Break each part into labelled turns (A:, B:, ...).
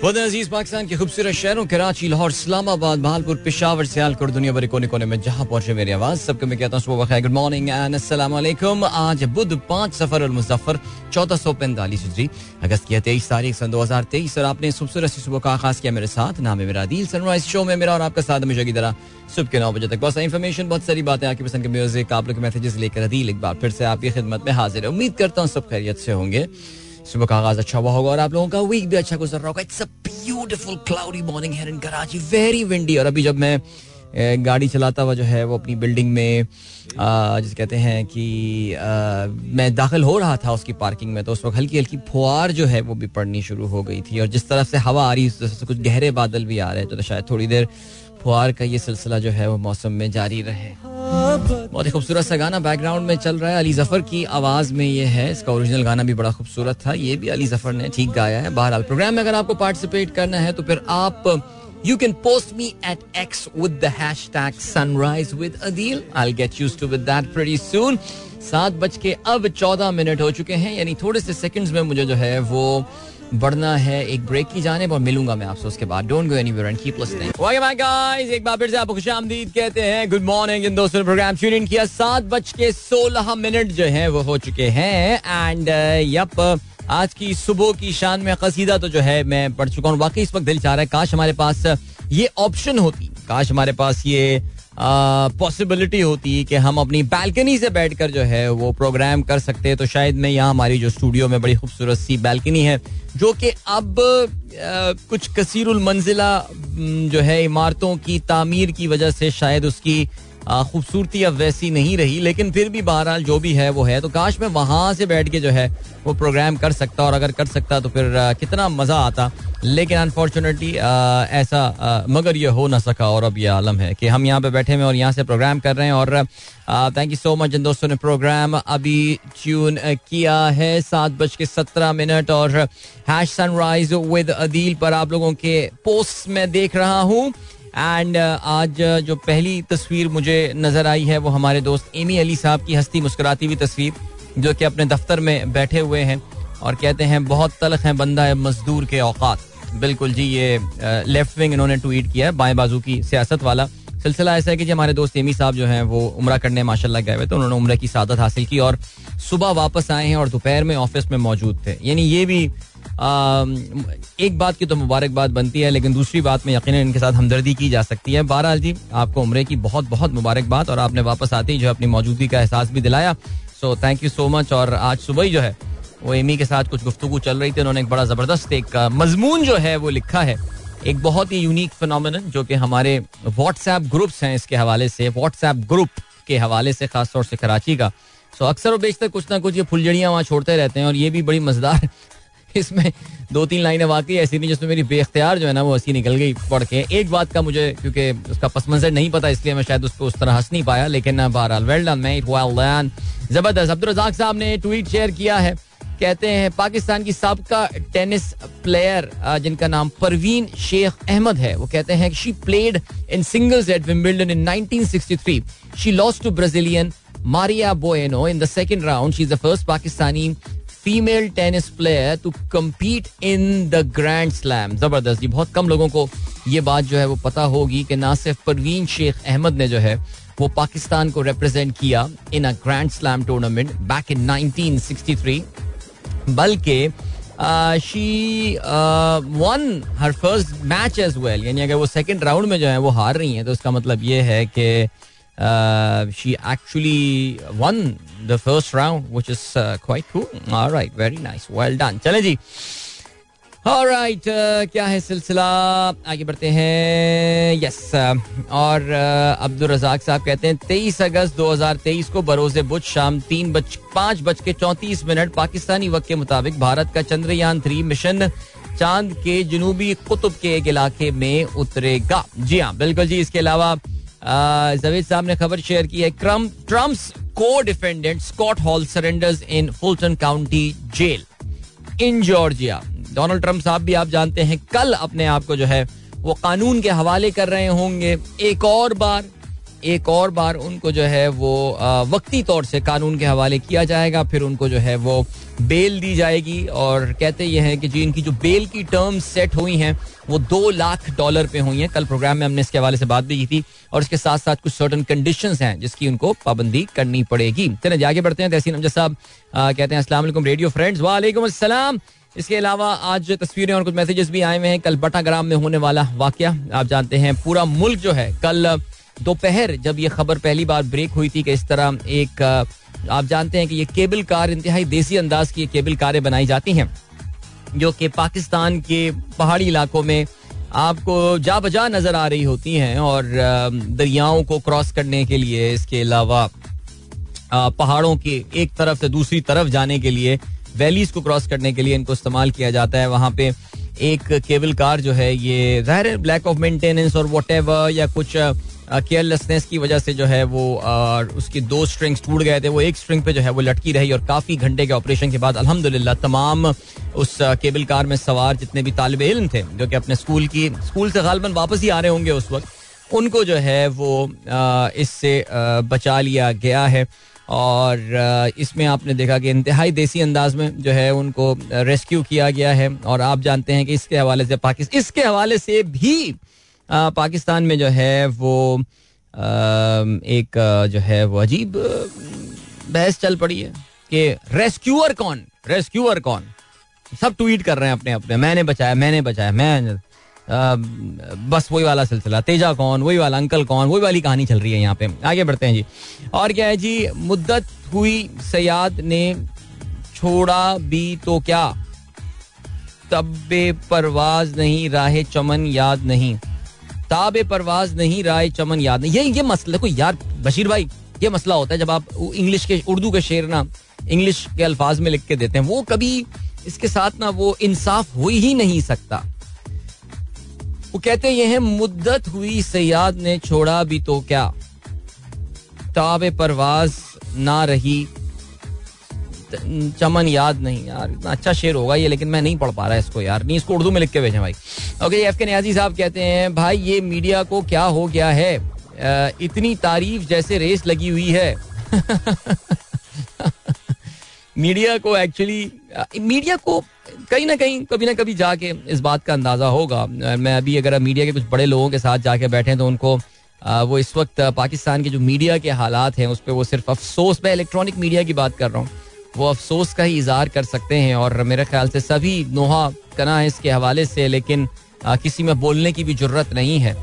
A: बहुत अज़ीज़ पाकिस्तान के खूबसूरत शहरों, कराची, लाहौर, इस्लामाबाद, भालपुर, पिशावर, सियालकोट, दुनिया भर कोने कोने में जहाँ पहुँचे मेरी आवाज़, सबको मैं कहता हूँ सुबह गुड मॉर्निंग एंड वालेकुम आज बुध पाँच सफ़र और मुजफ्फर, चौदह सौ पैंतालीस अगस्त की तेईस तारीख, सन दो हज़ार तेईस, और आपने खूबसूरत सुबह का आगाज़ किया मेरे साथ। नाम है मेरा दिल सनराइज शो में मेरा और आपका साथ हमेशा की तरह, सुबह के नौ बजे तक। बहुत सारी इन्फॉर्मेशन बहुत सारी बातें आपकी पसंद के म्यूज़िक आप लोग मैसेजेस लेकर अदील, एक बार फिर से आपकी खिदमत में हाजिर उम्मीद करता हूँ सब खैरियत से होंगे। सुबह का आगाज़ अच्छा हुआ होगा और आप लोगों का वीक भी अच्छा गुजर रहा होगा। It's a beautiful cloudy morning here in Karachi very windy और अभी जब मैं गाड़ी चलाता हुआ जो है वो अपनी बिल्डिंग में जिस कहते हैं कि आ, मैं दाखिल हो रहा था उसकी पार्किंग में तो उस वक्त हल्की हल्की फुहार जो है वो भी पड़नी शुरू हो गई थी। और जिस तरफ़ से हवा आ रही है उस कुछ गहरे बादल भी आ रहे हैं तो शायद थोड़ी देर फुहार का ये सिलसिला जो है वो मौसम में जारी रहे। बहुत ही खूबसूरत सा गाना बैकग्राउंड में चल रहा है। अली ज़फ़र की आवाज़ में ये है। इसका ओरिजिनल गाना भी बड़ा खूबसूरत था। ये भी अली ज़फ़र ने ठीक गाया है। बहरहाल प्रोग्राम में अगर आपको पार्टिसिपेट करना है तो फिर आप you can post me at X with the hashtag sunrise with Adeel I get used to with that pretty soon सात बज के अब चौदह मिनट हो चुके हैं। यानी थोड़े से सेकंड्स में मुझे जो है वो बढ़ना है एक ब्रेक की जाने और मिलूँगा मैं आपसे उसके बाद। Don't go anywhere and keep listening my guys एक बार फिर से आपको खुशामदीद कहते हैं गुड मॉर्निंग इन दोस्तों प्रोग्राम ट्यून इन किया। सात बज के सोलह मिनट जो है वो हो चुके हैं। एंड यप uh, आज की सुबह की शान में कसीदा तो जो है मैं पढ़ चुका हूँ। वाकई इस वक्त दिल चाह रहा है काश हमारे पास ये ऑप्शन होती। काश हमारे पास ये पॉसिबिलिटी होती कि हम अपनी बैल्कनी से बैठकर जो है वो प्रोग्राम कर सकते तो शायद में यहाँ हमारी जो स्टूडियो में बड़ी खूबसूरत सी बैल्कनी है जो कि अब आ, कुछ कसीरुल मंजिला जो है इमारतों की तामीर की वजह से शायद उसकी खूबसूरती अब वैसी नहीं रही, लेकिन फिर भी बहरहाल जो भी है, वो है। तो काश मैं वहाँ से बैठ के जो है, वो प्रोग्राम कर सकता और अगर कर सकता तो फिर कितना मज़ा आता। लेकिन अनफॉर्चुनेटली ऐसा मगर ये हो ना सका और अब ये आलम है कि हम यहाँ पे बैठे हुए और यहाँ से प्रोग्राम कर रहे हैं और थैंक यू सो मच इन दोस्तों ने प्रोग्राम अभी ट्यून किया है सात बज के सत्रह मिनट और हैश सनराइज विद अदील पर आप लोगों के पोस्ट में देख रहा हूँ। एंड uh, आज uh, जो पहली तस्वीर मुझे नज़र आई है वो हमारे दोस्त एमी अली साहब की हस्ती मुस्कुराती हुई तस्वीर जो कि अपने दफ्तर में बैठे हुए हैं और कहते हैं बहुत तलख है बंदा है मजदूर के औकात. बिल्कुल जी ये लेफ़्ट uh, विंग इन्होंने ट्वीट किया है बाएँ बाजू की सियासत वाला। सिलसिला ऐसा है कि जी हमारे दोस्त एमी साहब जो हैं वो उम्र करने माशाल्लाह गए हुए तो उन्होंने उम्र की सादत हासिल की और सुबह वापस आए हैं और दोपहर में ऑफ़िस में मौजूद थे। यानी ये भी एक बात की तो मुबारकबाद बनती है, लेकिन दूसरी बात में यकीन इनके साथ हमदर्दी की जा सकती है। बहरहाल जी, आपको उम्र की बहुत बहुत मुबारकबाद और आपने वापस आते ही जो अपनी मौजूदगी का एहसास भी दिलाया। So thank you so much और आज सुबह ही जो है, वो एमी के साथ कुछ गुफ्तु चल रही थी। उन्होंने एक बड़ा ज़बरदस्त एक मजमून जो है वो लिखा है। एक बहुत ही यूनिक फिनोमिन जो कि हमारे व्हाट्सएप ग्रुप्स हैं इसके हवाले से व्हाट्सएप ग्रुप के हवाले से, खासतौर से कराची का। सो अक्सर वो बेचते कुछ ना कुछ ये फुलझड़ियाँ वहाँ छोड़ते रहते हैं और ये भी बड़ी मज़ेदार इसमें दो तीन लाइनें वाकई ऐसी थी जिसमें मेरी बेख्तियार जो है ना, वो हँसी निकल गई पढ़ के एक बात का मुझे, क्योंकि उसका पस मंजर नहीं पता, इसलिए मैं शायद उसको उस तरह हंस नहीं पाया, लेकिन बहरहाल वेल डन मैं ज़बरदस्त। अब्दुल रजाक साहब ने ट्वीट शेयर किया है। कहते हैं, पाकिस्तान की सबका टेनिस प्लेयर जिनका नाम परवीन शेख अहमद है, वो कहते हैं she played in singles at Wimbledon in 1963 she lost to Brazilian Maria Bueno in the second round she is the first Pakistani female tennis player to compete in the grand slam ज़बरदस्त जी, बहुत कम लोगों को ये बात जो है वो पता होगी कि ना सिर्फ़ परवीन शेख अहमद ने जो है वो पाकिस्तान को रिप्रेजेंट किया in a grand slam tournament back in 1963 बल्कि she won her first match as well यानी अगर वो सेकंड राउंड में जो है वो हार रही हैं तो उसका मतलब ये है कि she actually won the first round which is quite cool alright very nice well done चलें जी। राइट uh, क्या है सिलसिला? आगे बढ़ते हैं। यस uh, और uh, अब्दुल रजाक साहब कहते हैं तेईस अगस्त 2023 को बरोजे बुध शाम तीन बज पाँच बज के चौंतीस मिनट पाकिस्तानी वक्त के मुताबिक भारत का चंद्रयान थ्री मिशन चाँद के जनूबी कुतुब के एक इलाके में उतरेगा। जी हाँ बिल्कुल जी इसके अलावा जवेद साहब ने खबर शेयर की है, क्रम, Trump's co defendant Scott Hall surrenders in Fulton County jail in Georgia. Donald Trump साहब भी आप जानते हैं, कल अपने आप को जो है, वो कानून के हवाले कर रहे होंगे। एक और बार एक और बार उनको जो है वो वक्ती तौर से कानून के हवाले किया जाएगा, फिर उनको जो है वो बेल दी जाएगी और कहते ये हैं कि जी इनकी जो बेल की टर्म्स सेट हुई हैं, वो दो लाख डॉलर पे हुई हैं। कल प्रोग्राम में हमने इसके हवाले से बात भी की थी और इसके साथ साथ कुछ सर्टन कंडीशन हैं जिसकी उनको पाबंदी करनी पड़ेगी। चले आगे बढ़ते हैं। तहसीन अमजद साहब कहते हैं असला रेडियो फ्रेंड्स। वालेकुम असलम इसके अलावा आज तस्वीरें और कुछ मैसेजेस भी आए हुए हैं। कल बटाग्राम में होने वाला वाक्य, आप जानते हैं, पूरा मुल्क जो है कल दोपहर जब ये खबर पहली बार ब्रेक हुई थी कि इस तरह एक आप जानते हैं कि ये केबल कार इंतहाई देसी अंदाज की केबल कारें बनाई जाती हैं, जो कि पाकिस्तान के पहाड़ी इलाकों में आपको जा बजा नज़र आ रही होती हैं और दरियाओं को क्रॉस करने के लिए, इसके अलावा पहाड़ों के एक तरफ़ से दूसरी तरफ़ जाने के लिए वैलीज को क्रॉस करने के लिए इनको इस्तेमाल किया जाता है। वहाँ पे एक केबल कार जो है, ये ब्लैक ऑफ़ मेंटेनेंस और वट या कुछ केयरलेसनेस की वजह से जो है वो उसकी दो स्ट्रिंग्स टूट गए थे। वो एक स्ट्रिंग पे जो है वो लटकी रही और काफ़ी घंटे के ऑपरेशन के बाद अल्हम्दुलिल्लाह तमाम उस केबल कार में सवार जितने भी तालब इल्म थे, जो कि अपने स्कूल की स्कूल से गालबन वापस ही आ रहे होंगे उस वक्त, उनको जो है वो इससे बचा लिया गया है। और इसमें आपने देखा कि इंतहाई देसी अंदाज में जो है उनको रेस्क्यू किया गया है। और आप जानते हैं कि इसके हवाले से पाकिस्तान इसके हवाले से भी पाकिस्तान में जो है वो एक जो है वो अजीब बहस चल पड़ी है कि रेस्क्यूअर कौन? रेस्क्यूअर कौन? सब ट्वीट कर रहे हैं अपने अपने। मैंने बचाया मैंने बचाया, मैं बस वही वाला सिलसिला। तेजा कौन? वही वाला अंकल कौन? वही वाली कहानी चल रही है यहाँ पे। आगे बढ़ते हैं जी। और क्या है जी, मुद्दत हुई सयाद ने छोड़ा भी तो क्या? तबे परवाज नहीं, राह चमन याद नहीं। ताबे परवाज नहीं, राय चमन याद नहीं। ये ये मसला, देखो यार, बशीर भाई, ये मसला होता है जब आप इंग्लिश के, उर्दू के शेर ना, इंग्लिश के अल्फाज में लिख के देते हैं, वो कभी इसके साथ ना, वो इंसाफ हो ही नहीं सकता। वो कहते ये है मुद्दत हुई, सयाद ने छोड़ा भी तो क्या। ताब परवाज ना रही चमन याद नहीं यार, इतना अच्छा शेर होगा ये, लेकिन मैं नहीं पढ़ पा रहा इसको यार। नहीं, इसको उर्दू में लिख के भेजें भाई। ओके एफ़ के न्याजी साहब कहते हैं, भाई, ये मीडिया को क्या हो गया है? इतनी तारीफ़ जैसे रेस लगी हुई है। मीडिया को एक्चुअली मीडिया को कहीं ना कहीं, कभी ना कभी जाके इस बात का अंदाज़ा होगा। मैं अभी अगर मीडिया के कुछ बड़े लोगों के साथ जाके बैठे तो उनको वो इस वक्त पाकिस्तान के जो मीडिया के हालात हैं, उस पर वो सिर्फ़ अफसोस, मैं इलेक्ट्रॉनिक मीडिया की बात कर रहा हूँ। वो अफसोस का ही इजहार कर सकते हैं और मेरे ख्याल से सभी नोहा कना है इसके हवाले से, लेकिन किसी में बोलने की भी ज़रूरत नहीं है।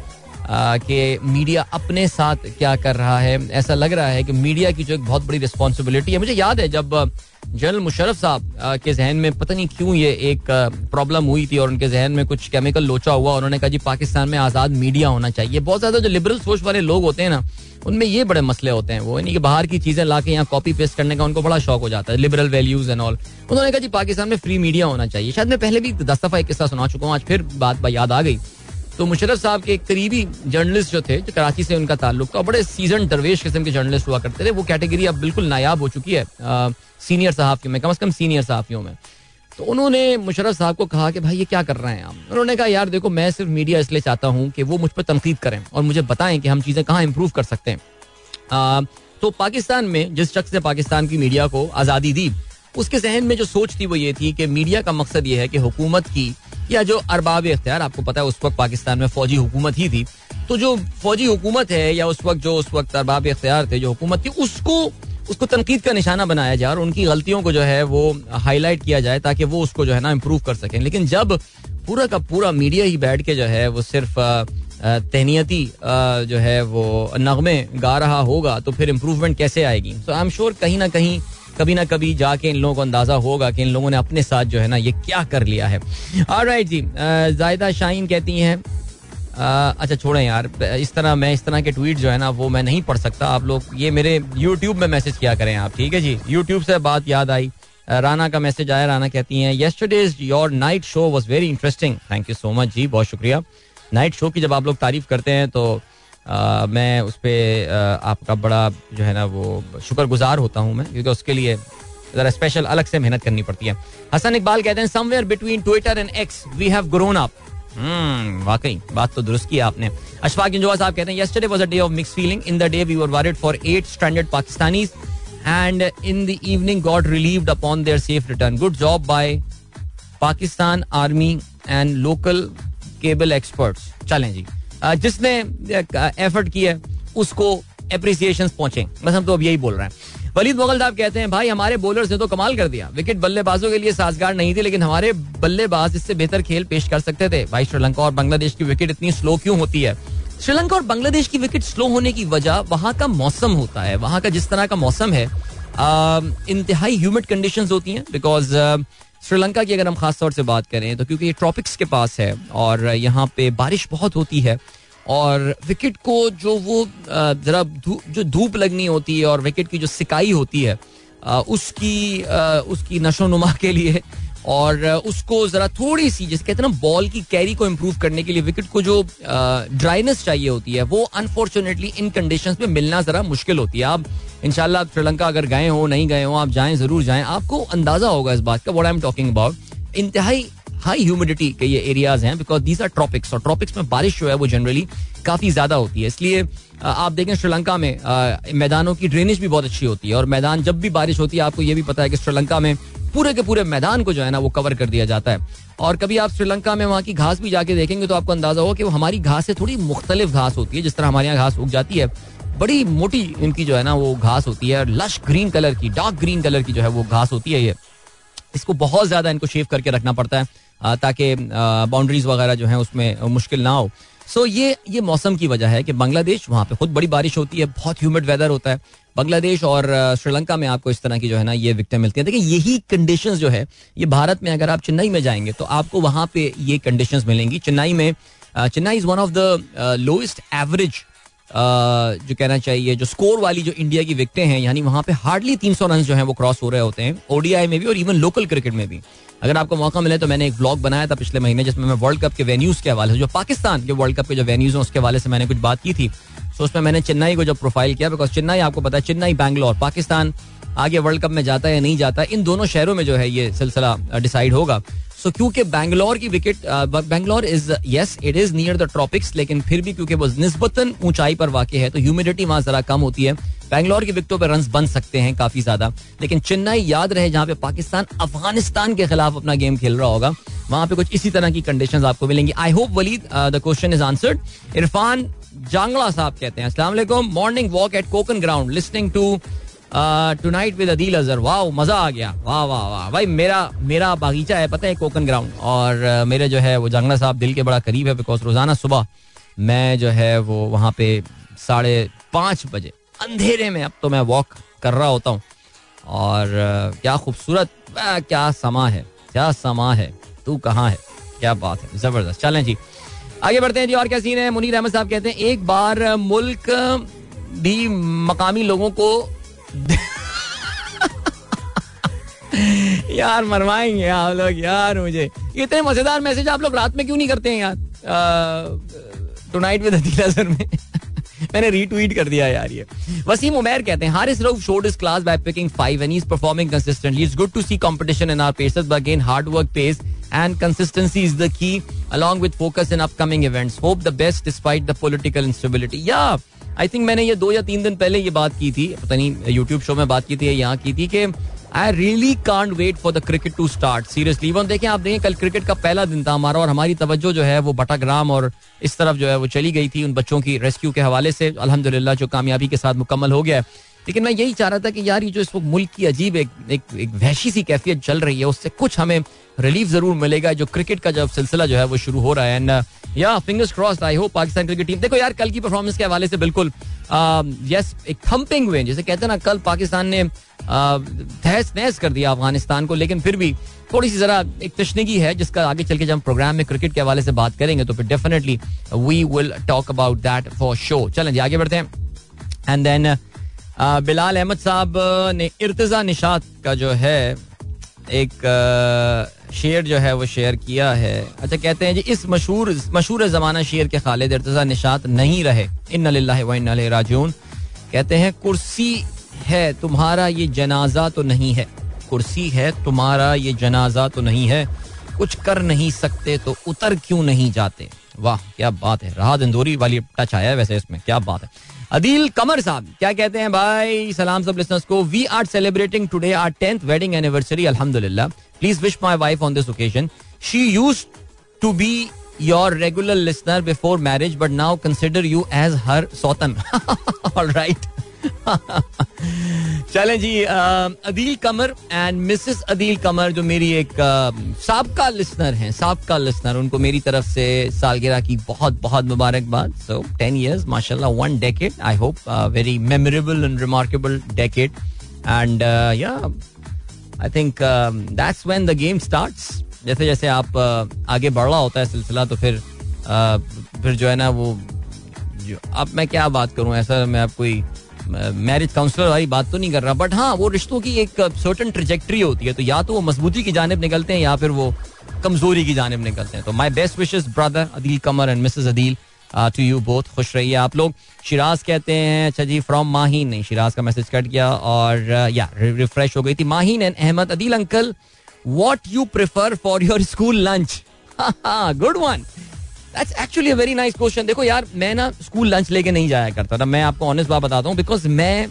A: कि मीडिया अपने साथ क्या कर रहा है। ऐसा लग रहा है कि मीडिया की जो एक बहुत बड़ी रिस्पॉन्सिबिलिटी है। मुझे याद है जब जनरल मुशरफ साहब के जहन में पता नहीं क्यों ये एक प्रॉब्लम हुई थी और उनके जहन में कुछ केमिकल लोचा हुआ उन्होंने कहा जी पाकिस्तान में आज़ाद मीडिया होना चाहिए। बहुत ज़्यादा जो लिबरल सोच वाले लोग होते हैं ना, उनमें ये बड़े मसले होते हैं। वो यानी कि बाहर की चीज़ें ला के यहाँ कॉपी पेस्ट करने का उनको बड़ा शौक हो जाता है लिबरल वैल्यूज़ एंड ऑल उन्होंने कहा जी पाकिस्तान में फ्री मीडिया होना चाहिए। शायद मैं पहले भी दस दफ़ा एक किस्सा सुना चुका हूँ, आज फिर बात याद आ गई। तो मुशरफ साहब के एक करीबी जर्नलिस्ट जो थे जो कराची से उनका ताल्लुक था बड़े सीज़न दरवेश किस्म के जर्नलिस्ट हुआ करते थे। वो कैटेगरी अब बिल्कुल नायाब हो चुकी है सीनियर साहब में कम अज कम सीनियर सहाफ़ियों में। तो उन्होंने मुशरफ साहब को कहा कि भाई ये क्या कर रहे हैं आप? उन्होंने कहा यार देखो मैं सिर्फ़ मीडिया इसलिए चाहता हूँ कि वो मुझ पर तनकीद करें और मुझे बताएँ कि हम चीज़ें कहाँ इंप्रूव कर सकते हैं। आ, तो पाकिस्तान में जिस शख्स ने पाकिस्तान की मीडिया को आज़ादी दी उसके जहन में जो सोच थी वो ये थी कि मीडिया का मकसद ये है कि हुकूमत की या जो अरबाब इख्तियार, आपको पता है उस वक्त पाकिस्तान में फौजी हुकूमत ही थी तो जो फौजी हुकूमत है या उस वक्त जो उस वक्त अरबाब इख्तियार थे, जो हुकूमत थी, उसको उसको तनकीद का निशाना बनाया जाए और उनकी गलतियों को जो है वो हाईलाइट किया जाए ताकि वो उसको जो है ना इम्प्रूव कर सकें। लेकिन जब पूरा का पूरा मीडिया ही बैठ के जो है वो सिर्फ़ तहनीती जो है वो नगमे गा रहा होगा तो फिर इम्प्रूवमेंट कैसे आएगी? तो आई एम श्योर कहीं ना कहीं कभी ना कभी जाके इन लोगों को अंदाज़ा होगा कि इन लोगों ने अपने साथ जो है ना ये क्या कर लिया है। राइट जी जायदा शाहीन कहती हैं अच्छा छोड़ें यार, इस तरह मैं इस तरह के ट्वीट जो है ना वो मैं नहीं पढ़ सकता। आप लोग ये मेरे यूट्यूब में मैसेज किया करें आप, ठीक है जी? यूट्यूब से बात याद आई राना का मैसेज आया राना कहती हैं yesterday's your night show was very interesting thank you so much जी, बहुत शुक्रिया। नाइट शो की जब आप लोग तारीफ़ करते हैं तो मैं उस पर आपका बड़ा जो है ना वो शुक्रगुजार होता हूँ मैं, क्योंकि उसके लिए ज़रा स्पेशल अलग से मेहनत करनी पड़ती है। हसन इकबाल कहते हैं somewhere between Twitter and X we have grown up वाकई, बात तो दुरुस्त की आपने। अशफाक इंजवा साहब कहते हैं yesterday was a day of mix feeling in the day we were worried for at standard Pakistani and in the evening God relieved upon their safe return good job by Pakistan army and local cable experts चलें जी। जिसने effort किया उसको appreciation पहुँचे। बस हम तो अब यही बोल रहे हैं। वलीद मुगल साहब कहते हैं, भाई, हमारे बॉलर ने तो कमाल कर दिया। विकेट बल्लेबाजों के लिए साजगार नहीं थी, लेकिन हमारे बल्लेबाज इससे बेहतर खेल पेश कर सकते थे। भाई, श्रीलंका और बांग्लादेश की विकेट इतनी स्लो क्यों होती है? श्रीलंका और बांग्लादेश की विकेट स्लो होने की वजह वहाँ का मौसम होता है। वहाँ का जिस तरह का मौसम है इंतहाई ह्यूमिड कंडीशन होती हैं बिकॉज़ श्रीलंका की अगर हम खास तौर से बात करें तो क्योंकि ये ट्रॉपिक्स के पास है और यहाँ पे बारिश बहुत होती है और विकेट को जो वो जरा जो धूप लगनी होती है और विकेट की जो सिकाई होती है उसकी उसकी नशो नुमा के लिए और उसको जरा थोड़ी सी जैसे कहते हैं ना बॉल की कैरी को इम्प्रूव करने के लिए विकेट को जो ड्राइनेस चाहिए होती है, वो अनफॉर्चुनेटली इन कंडीशन में मिलना जरा मुश्किल होती है। आप इनशाला श्रीलंका अगर गए हो, नहीं गए हो, आप जाएँ, ज़रूर जाएँ। आपको अंदाज़ा होगा इस बात का what I am talking about इंतहाई हाई ह्यूमिडिटी के ये एरियाज़ हैं बिकॉज़ दीज आर ट्रॉपिक्स और ट्रॉपिक्स में बारिश जो है, वो जनरली काफ़ी ज़्यादा होती है। इसलिए आप देखें श्रीलंका में मैदानों की ड्रेनेज भी बहुत अच्छी होती है, और मैदान जब भी बारिश होती है, आपको ये भी पता है कि श्रीलंका में पूरे के पूरे मैदान को जो है ना वो कवर कर दिया जाता है। और कभी आप श्रीलंका में वहाँ की घास भी जाके देखेंगे तो आपको अंदाज़ा होगा कि वो हमारी घास से थोड़ी मुख्तलिफ़ घास होती है, जिस तरह हमारे यहाँ घास उग जाती है। बड़ी मोटी इनकी जो है ना वो घास होती है लश ग्रीन कलर की डार्क ग्रीन कलर की जो है वो घास होती है ये। इसको बहुत ज़्यादा इनको शेव करके रखना पड़ता है ताकि बाउंड्रीज वगैरह जो है उसमें मुश्किल ना हो। सो ये ये मौसम की वजह है कि बांग्लादेश वहाँ पे खुद बड़ी बारिश होती है, बहुत ह्यूमिड वेदर होता है। बांग्लादेश और श्रीलंका में आपको इस तरह की जो है ना ये विक्टिम मिलती है। देखिए, यही कंडीशन जो है, ये भारत में अगर आप चेन्नई में जाएँगे तो आपको वहाँ पे ये कंडीशन मिलेंगी। चेन्नई में Chennai is one of the lowest average जो कहना चाहिए, जो स्कोर वाली जो इंडिया की विकटें हैं, यानी वहाँ पे हार्डली तीन सौ रन जो है वो क्रॉस हो रहे होते हैं ओडीआई में भी और इवन लोकल क्रिकेट में भी। अगर आपको मौका मिले तो मैंने एक ब्लॉग बनाया था पिछले महीने, जिसमें मैं वर्ल्ड कप के वेन्यूज के हवाले से, जो पाकिस्तान के वर्ल्ड कप के जो वेन्यूज हैं, उसके हवाले से मैंने कुछ बात की थी। तो उसमें मैंने चेन्नई को जब प्रोफ़ाइल किया बिकॉज़ चेन्नई आपको पता है, चेन्नई, बैंगलोर, पाकिस्तान, आगे वर्ल्ड कप में जाता है या नहीं जाता इन दोनों शहरों में जो है ये सिलसिला डिसाइड होगा। सो क्योंकि बैंगलोर की wicket Bangalore is yes it is near the tropics लेकिन फिर भी क्योंकि वो निस्बतन ऊंचाई पर वाक़ है तो ह्यूमिडिटी वहाँ जरा कम होती है। बैंगलोर की विकटों पर रन बन सकते हैं काफ़ी ज़्यादा। लेकिन चेन्नई याद रहे जहाँ पे पाकिस्तान अफ़गानिस्तान के खिलाफ अपना गेम खेल रहा होगा, वहाँ पे कुछ इसी तरह की कंडीशंस आपको मिलेंगी। I hope Waleed the question is answered Irfan Jangla साहब कहते हैं अस्सलाम morning walk at Kokan ground listening to tonight with Adeel Azhar वाह मज़ा आ गया। वाह वाह वाह। भाई मेरा मेरा बागीचा है पता है कोकन ग्राउंड और uh, मेरे जो है वो जंगला साहब दिल के बड़ा करीब है बिकॉज़ रोज़ाना सुबह मैं जो है वो वहाँ पे साढ़े पाँच बजे अंधेरे में अब तो मैं वॉक कर रहा होता हूँ। और uh, क्या खूबसूरत क्या समा है क्या समा है तू कहाँ है? क्या बात है ज़बरदस्त। चलें जी। आगे बढ़ते हैं जी, और क्या सीन है? मुनीर अहमद साहब कहते हैं, एक बार मुल्क भी मकामी लोगों को यार मरवाएँगे आप लोग, यार मुझे। इतने मज़ेदार मैसेज आप लोग रात में क्यों नहीं करते हैं यार? टुनाइट विद में। मैंने रीट्वीट कर दिया यार ये। वसीम उमैर कहते हैं, Haris Rauf showed is class by picking five and he is performing consistently it's good to see competition in our paces but again hard work pace and consistency is the key along with focus in upcoming events. Hope the best despite the political instability. Yeah I think मैंने ये दो या तीन दिन पहले ये बात की थी, पता नहीं यूट्यूब शो में बात की थी या यहाँ की थी कि I really can't wait for the cricket to start seriously even देखें आप देखें कल क्रिकेट का पहला दिन था हमारा और हमारी तवज्जो जो है वो बटाग्राम और इस तरफ़ जो है वो चली गई थी उन बच्चों की रेस्क्यू के हवाले से। अल्हम्दुलिल्लाह जो कामयाबी के साथ मुकम्मल हो गया। लेकिन मैं यही चाह रहा था कि यार ये जो इस वक्त मुल्क की अजीब एक एक, एक वहशी सी कैफियत चल रही है उससे कुछ हमें रिलीफ ज़रूर मिलेगा जो क्रिकेट का जब सिलसिला जो है वो शुरू हो रहा है। And yeah fingers cross I hope Pakistan cricket team देखो यार, कल की परफॉर्मेंस के हवाले से बिल्कुल यस एक थम्पिंग विन जैसे कहते हैं ना, कल पाकिस्तान ने तहस नहस कर दिया अफ़गानिस्तान को, लेकिन फिर भी थोड़ी सी जरा एक तशनगी है, जिसका आगे चल के जब प्रोग्राम में क्रिकेट के हवाले से बात करेंगे तो फिर definitely we will talk about that for show चलें जी, आगे बढ़ते हैं। एंड देन बिलाल अहमद साहब ने इर्तजा निशात का जो है एक शेर जो है वो शेयर किया है। अच्छा कहते हैं जी, इस मशहूर मशहूर जमाना शेर के खालिद इर्तजा निशात नहीं रहे। इन राजून कहते हैं, कुर्सी है, तुम्हारा ये जनाजा तो नहीं है। कुर्सी है, तुम्हारा ये जनाजा तो नहीं है। कुछ कर नहीं सकते तो उतर क्यों नहीं जाते? वाह, क्या बात है। राहत इंदौरी वाली टच आया है वैसे इसमें, क्या बात है। अदील कमर साहब, क्या कहते हैं भाई? सलाम सब लिसनर्स को। We are celebrating today our tenth wedding anniversary अल्हम्दुलिल्लाह please wish my wife on this occasion she use to be your regular listener before marriage but now consider you as her Sautan all right चलें जी Adeel Qamar and Mrs Adeel Qamar जो मेरी एक सबका listener हैं सबका listener उनको मेरी तरफ़ से सालगिरह की बहुत बहुत मुबारकबाद। सो टेन इयर्स माशाल्लाह one decade I hope very memorable and remarkable decade and yeah I think that's when the game starts जैसे जैसे आप uh, आगे बढ़ रहा होता है सिलसिला तो फिर uh, फिर जो है ना वो अब मैं क्या बात करूँ? ऐसा मैं आप कोई मैरिज काउंसलर वाली बात तो नहीं कर रहा बट हाँ वो रिश्तों की एक सर्टन ट्रिजेक्ट्री होती है तो या तो वो मजबूती की जानब निकलते हैं, या फिर वो कमज़ोरी की जानब निकलते हैं। तो my best wishes brother Adeel Qamar and Mrs Adeel to you बहुत खुश रहिए आप लोग। शिराज कहते हैं अच्छा जी फ्रॉम माहीन नहीं शिराज का मैसेज कट गया और या रिफ्रेश हो गई थी। Maheen and Ahmed Adeel uncle what you prefer for your school lunch good one that's actually very nice question देखो यार मैं ना स्कूल लंच लेके नहीं जाया करता था। मैं आपको ऑनेस्ट बात बताता हूँ बिकॉज़ मैं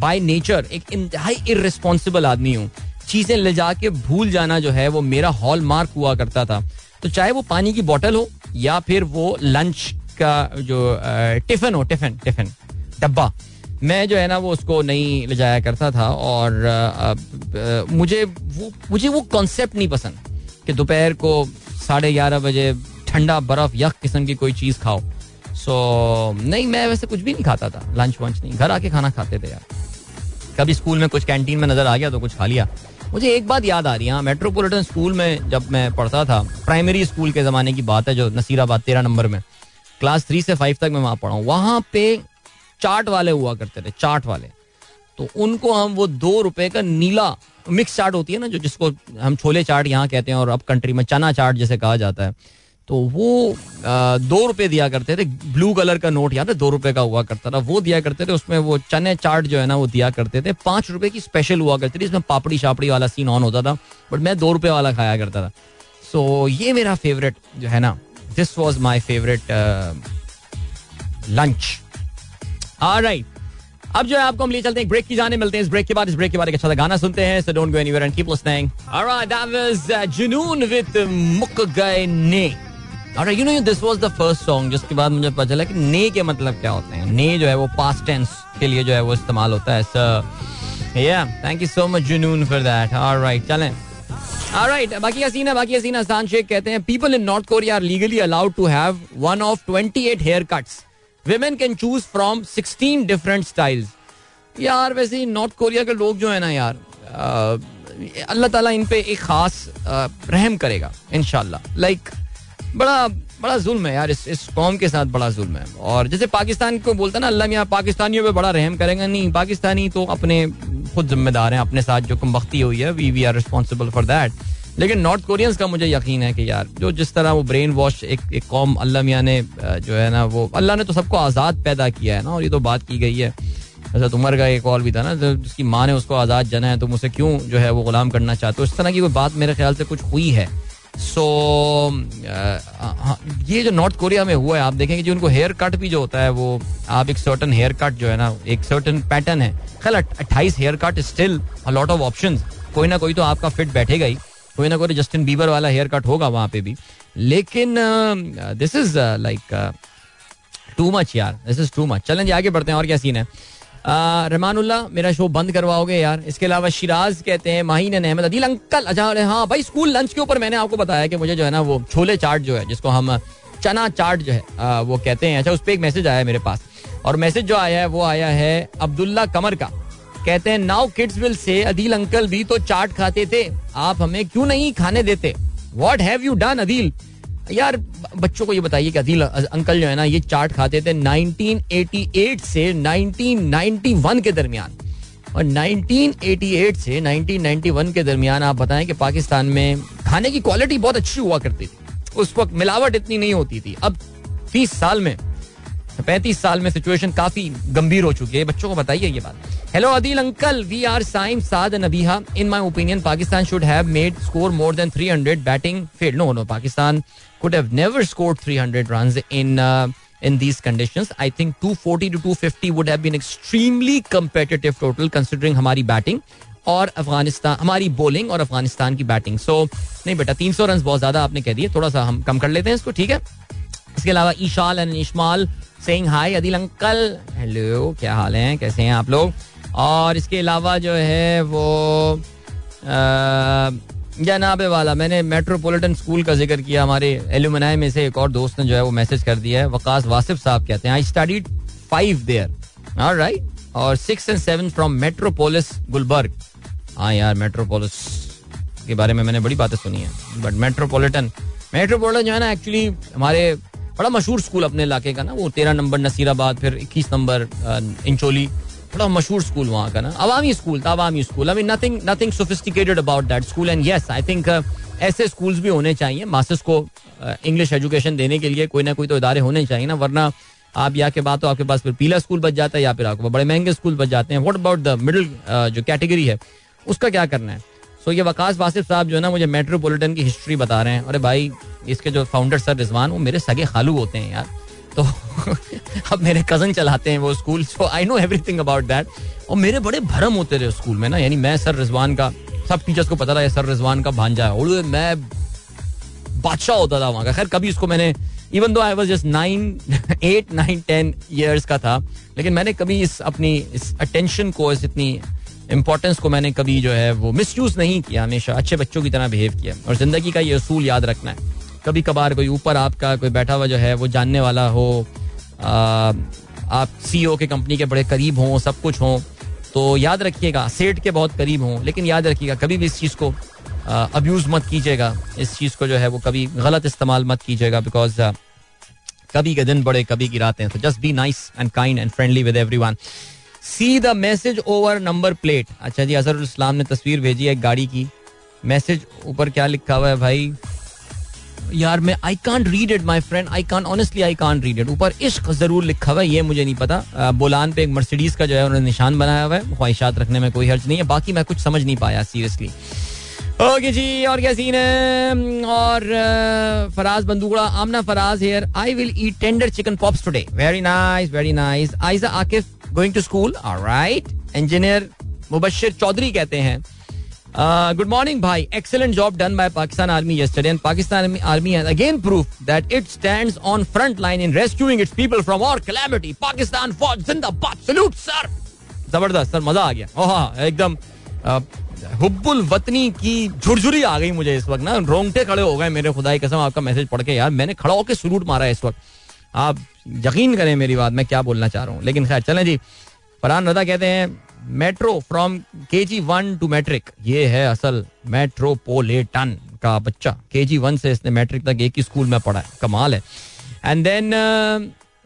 A: बाय नेचर एक इंतहाई इरेस्पॉन्सिबल आदमी हूँ। चीज़ें ले जाके भूल जाना जो है वो मेरा हॉल मार्क हुआ करता था। तो चाहे वो पानी की बॉटल हो या फिर वो लंच का जो टिफ़िन हो टिफ़िन टिफ़िन डब्बा। मैं जो है ना वो उसको नहीं ले जाया करता था और आ, आ, मुझे वो मुझे वो कॉन्सेप्ट नहीं पसंद कि दोपहर को साढ़े ग्यारह बजे ठंडा बर्फ़ यख किस्म की कोई चीज़ खाओ। सो so, नहीं मैं वैसे कुछ भी नहीं खाता था। लंच वंच नहीं। घर आके खाना खाते थे यार। कभी स्कूल में कुछ कैंटीन में नज़र आ गया तो कुछ खा लिया। मुझे एक बात याद आ रही है मेट्रोपॉलिटन स्कूल में जब मैं पढ़ता था प्राइमरी स्कूल के जमाने की बात है जो नसीराबाद तेरह नंबर में। क्लास थ्री से फाइव तक मैं वहाँ पढ़ा हूँ। वहाँ पे चाट वाले हुआ करते थे चाट वाले। तो उनको हम वो दो रुपए का नीला मिक्स चाट होती है ना जो जिसको हम छोले चाट यहाँ कहते हैं और अब कंट्री में चना चाट जैसे कहा जाता है। तो वो आ, दो रुपए दिया करते थे ब्लू कलर का नोट याद है दो रुपए का हुआ करता था। वो दिया करते थे उसमें वो चने चाट जो है ना वो दिया करते थे। पाँच रुपए की स्पेशल हुआ करती थी इसमें पापड़ी शापड़ी वाला सीन ऑन होता था बट मैं दो रुपए वाला खाया करता था। सो so, ये मेरा फेवरेट जो है ना this was my favourite lunch right अब जो है आपको हम ले चलते हैं ब्रेक की जाने मिलते हैं इस ब्रेक के बाद। इस ब्रेक के बाद एक अच्छा गाना सुनते हैं so don't go anywhere and keep listening alright that was Junoon with मुक गए ने alright you know this was the first song जिसके बाद मुझे पता चला कि ने के मतलब क्या होते हैं। ने जो है वो पास्ट टेंस के लिए जो है वो इस्तेमाल होता है so yeah thank you so much Junoon for that alright चलें। Alright, बाकी हसीना बाकी हसीना हसान शेख कहते हैं people in North Korea are legally allowed to have one of 28 hair cuts women can choose from sixteen different styles यार, वैसे north Korea के लोग जो है ना यार अल्लाह ताला इन पे एक खास रहम करेगा इनशाला लाइक बड़ा बड़ा जुल्म है यार, इस इस कौम के साथ बड़ा जुल्म है। और जैसे पाकिस्तान को बोलता ना, अल्लाह मियाँ, पाकिस्तानियों पे बड़ा रहम करेगा। नहीं, पाकिस्तानी तो अपने, खुद जिम्मेदार हैं, अपने साथ जो कम बख्ती हुई है we we are responsible for that लेकिन नॉर्थ कोरियंस का मुझे यकीन है कि यार, जो जिस तरह वो ब्रेन वॉश एक एक कौम अल्लाह मियाँ ने जो है ना, वो अल्लाह ने तो सबको आज़ाद पैदा किया है ना, और ये तो बात की गई है। जैसा उमर का एक और भी था ना जिसकी माँ ने उसको आज़ाद जना है, तुम उसे क्यों जो है वो गुलाम करना चाहते हो? इस तरह की कोई बात मेरे ख्याल से कुछ हुई है। सो ये जो नॉर्थ कोरिया में हुआ है, आप देखेंगे जो उनको हेयर कट भी जो होता है, वो आप एक सर्टन हेयर कट जो है ना, एक सर्टन पैटर्न है। खैर, अट्ठाईस hair cut still lot of option कोई ना कोई तो आपका फिट बैठेगा ही। कोई ना कोई जस्टिन बीबर वाला हेयर कट होगा वहाँ पे भी। लेकिन this is like too much यार। दिस इज़ टू मच चलें आगे बढ़ते हैं, और क्या सीन है? रहमानुल्ला मेरा शो बंद करवाओगे यार। इसके अलावा शिराज कहते हैं, माहीन अहमद अदील, अंकल अच्छा हाँ भाई स्कूल लंच के ऊपर मैंने आपको बताया कि मुझे जो है ना, वो छोले चाट जो है, जिसको हम चना चाट जो है वो कहते हैं। अच्छा उस पर एक मैसेज आया है मेरे पास। और मैसेज जो आया है, वो आया है अब्दुल्ला कमर का। कहते हैं now kids will say Adeel uncle भी तो चाट खाते थे। आप हमें क्यों नहीं खाने देते? What have you done Adeel यार, बच्चों को ये बताइए कि अदील अंकल जो है ना, ये चाट खाते थे 1988 से 1991 के दरमियान। और 1988 से 1991 के दरमियान आप बताएँ कि पाकिस्तान में खाने की क्वालिटी बहुत अच्छी हुआ करती थी। उस वक्त मिलावट इतनी नहीं होती थी। अब तीस साल में पैंतीस साल में सिचुएशन काफ़ी गंभीर हो चुकी है। बच्चों को बताइए ये बात। Hello Adeel uncle we are Saim Saad Nabiha in my opinion Pakistan should have made score more than 300 batting fail no no Pakistan could have never scored 300 runs in in these conditions. I think 240 to 250 would have been extremely competitive total considering हमारी batting और अफ़गानिस्तान हमारी bowling और अफ़गानिस्तान की batting सो so, नहीं बेटा 300 run बहुत ज़्यादा आपने कह दिए। थोड़ा सा हम कम कर लेते हैं इसको ठीक है? इसके अलावा Ishal and Ishmal saying hi Adil uncle hello क्या हाल है? कैसे हैं आप लोग? और इसके अलावा जो है वो जनाबे वाला? मैंने मेट्रोपॉलिटन स्कूल का ज़िक्र किया हमारे एलुमनाई में से। एक और दोस्त ने जो है वो मैसेज कर दिया है। वकास वासिफ साहब कहते हैं I studied five there right और six and seven from Metropolis Gulberg हाँ यार मेट्रोपोलिस के बारे में मैंने बड़ी बातें सुनी है। बट मेट्रोपोलिटन मेट्रोपोलिटन जो है ना एक्चुअली हमारे बड़ा मशहूर स्कूल अपने इलाके का ना, वो तेरह नंबर नसीराबाद, फिर इक्कीस नंबर इंचोली। बड़ा मशहूर स्कूल वहाँ का ना। अवामी स्कूल था, Awami school. I mean nothing nothing sophisticated about that school and yes I think ऐसे स्कूल्स भी होने चाहिए मास्टर्स को इंग्लिश एजुकेशन देने के लिए। कोई ना कोई तो इदारे होने चाहिए ना, वरना आप या के बाद तो आपके पास फिर पीला स्कूल बच जाता है या फिर आपको बड़े महँगे स्कूल बच जाते हैं। व्हाट अबाउट द मिडिल जो कैटेगरी है, उसका क्या करना है? सो ये वकास वासिफ साहब जो है ना, मुझे मेट्रोपोलिटन की हिस्ट्री बता रहे हैं। अरे भाई, इसके जो फाउंडर सर रिजवान, वो मेरे सगे खालू होते हैं यार। तो अब मेरे कज़न चलाते हैं वो school so I know everything about that और मेरे बड़े भरम होते थे स्कूल में ना, यानी मैं सर रिजवान का, सब टीचर्स को पता था सर रिजवान का भांजा है। और मैं बादशाह होता था वहाँ का। खैर, कभी इसको मैंने even though I was just nine eight nine ten years का था, लेकिन मैंने कभी इस अपनी, इस अटेंशन को, इस इतनी इंपॉर्टेंस को मैंने कभी जो है वो मिस नहीं किया हमेशा अच्छे बच्चों की तरह बिहेव किया। और ज़िंदगी का ये असूल याद रखना है। कभी कभार कोई ऊपर आपका कोई बैठा हुआ जो है वो जानने वाला हो आ, आप सीईओ के कंपनी के बड़े करीब हों सब कुछ हों तो याद रखिएगा सेठ के बहुत करीब हों लेकिन याद रखिएगा कभी भी इस चीज़ को अब्यूज मत कीजिएगा। इस चीज़ को जो है वो कभी गलत इस्तेमाल मत कीजिएगा बिकॉज़ कभी के दिन बड़े कभी की रातें। तो just be nice and kind and friendly with every see the message over number plate अच्छा जी अजहर इस्लाम ने तस्वीर भेजी है गाड़ी की। मैसेज ऊपर क्या लिखा हुआ है भाई? यार, मैं I can't read it my friend I can honestly I can't read it ऊपर इश्क ज़रूर लिखा हुआ है, ये मुझे नहीं पता। बोलान पे एक मर्सिडीज का जो है, उन्होंने निशान बनाया हुआ है। ख्वाहिशात रखने में कोई हर्ज नहीं है। बाकी मैं कुछ समझ नहीं पाया सीरियसली ओके जी, और क्या सीन है? और Faraz Bandukda Amna Faraz here I will eat tender chicken pops today very nice very nice Aiza Akif going to school alright engineer Mubashir Chaudhry कहते हैं गुड मॉर्निंग भाई excellent job done by Pakistan army yesterday and Pakistan army has again proved that it stands on front line in rescuing its people from our calamity. Pakistan fought zindabad. Salute, sir. ज़बरदस्त sir मज़ा आ गया ओह एकदम हुब्बुल वतनी की झुरझुरी आ गई मुझे इस वक्त ना रोंगटे खड़े हो गए मेरे खुदाई कसम आपका मैसेज पढ़ के यार मैंने खड़ा होकर सलूट मारा है इस वक्त आप यकीन करें मेरी बात मैं क्या बोलना चाह रहा हूँ। लेकिन खैर चलें जी। फरहान रजा कहते हैं मेट्रो फ्रॉम के जी वन टू मैट्रिक ये है असल मेट्रोपोलिटन का बच्चा। के जी वन से इसने मैट्रिक तक एक ही स्कूल में पढ़ा है। कमाल है। एंड देन uh,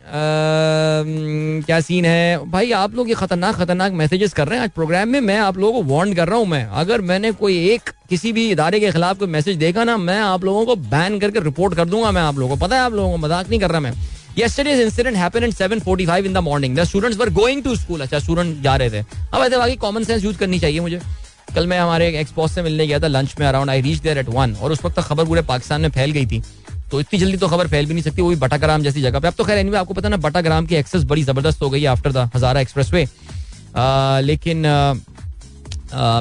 A: uh, क्या सीन है? भाई आप लोग ये खतरनाक खतरनाक मैसेजेस कर रहे हैं आज प्रोग्राम में। मैं आप लोगों को वार्न कर रहा हूँ मैं। अगर मैंने कोई एक किसी भी इदारे के खिलाफ कोई मैसेज देखा ना मैं आप लोगों को बैन करके रिपोर्ट कर दूँगा मैं आप लोगों को। पता है आप लोगों को मज़ाक नहीं कर रहा मैं। Yesterday's incident happened at 7:45 in the morning. The students were going to school. अच्छा स्टूडेंट जा रहे थे। अब ऐसे बाकी कॉमन सेंस यूज़ करनी चाहिए मुझे। कल मैं हमारे एक एक्सपोज से मिलने गया था लंच में around I reach there at one और उस वक्त खबर पूरे पाकिस्तान में फैल गई थी। तो इतनी जल्दी तो खबर फैल भी नहीं सकती, वो भी बटाग्राम जैसी जगह पे। अब तो खैर एनीवे आपको पता ना, बटाग्राम की एक्सेस बड़ी ज़बरदस्त हो गई after the Hazara express way लेकिन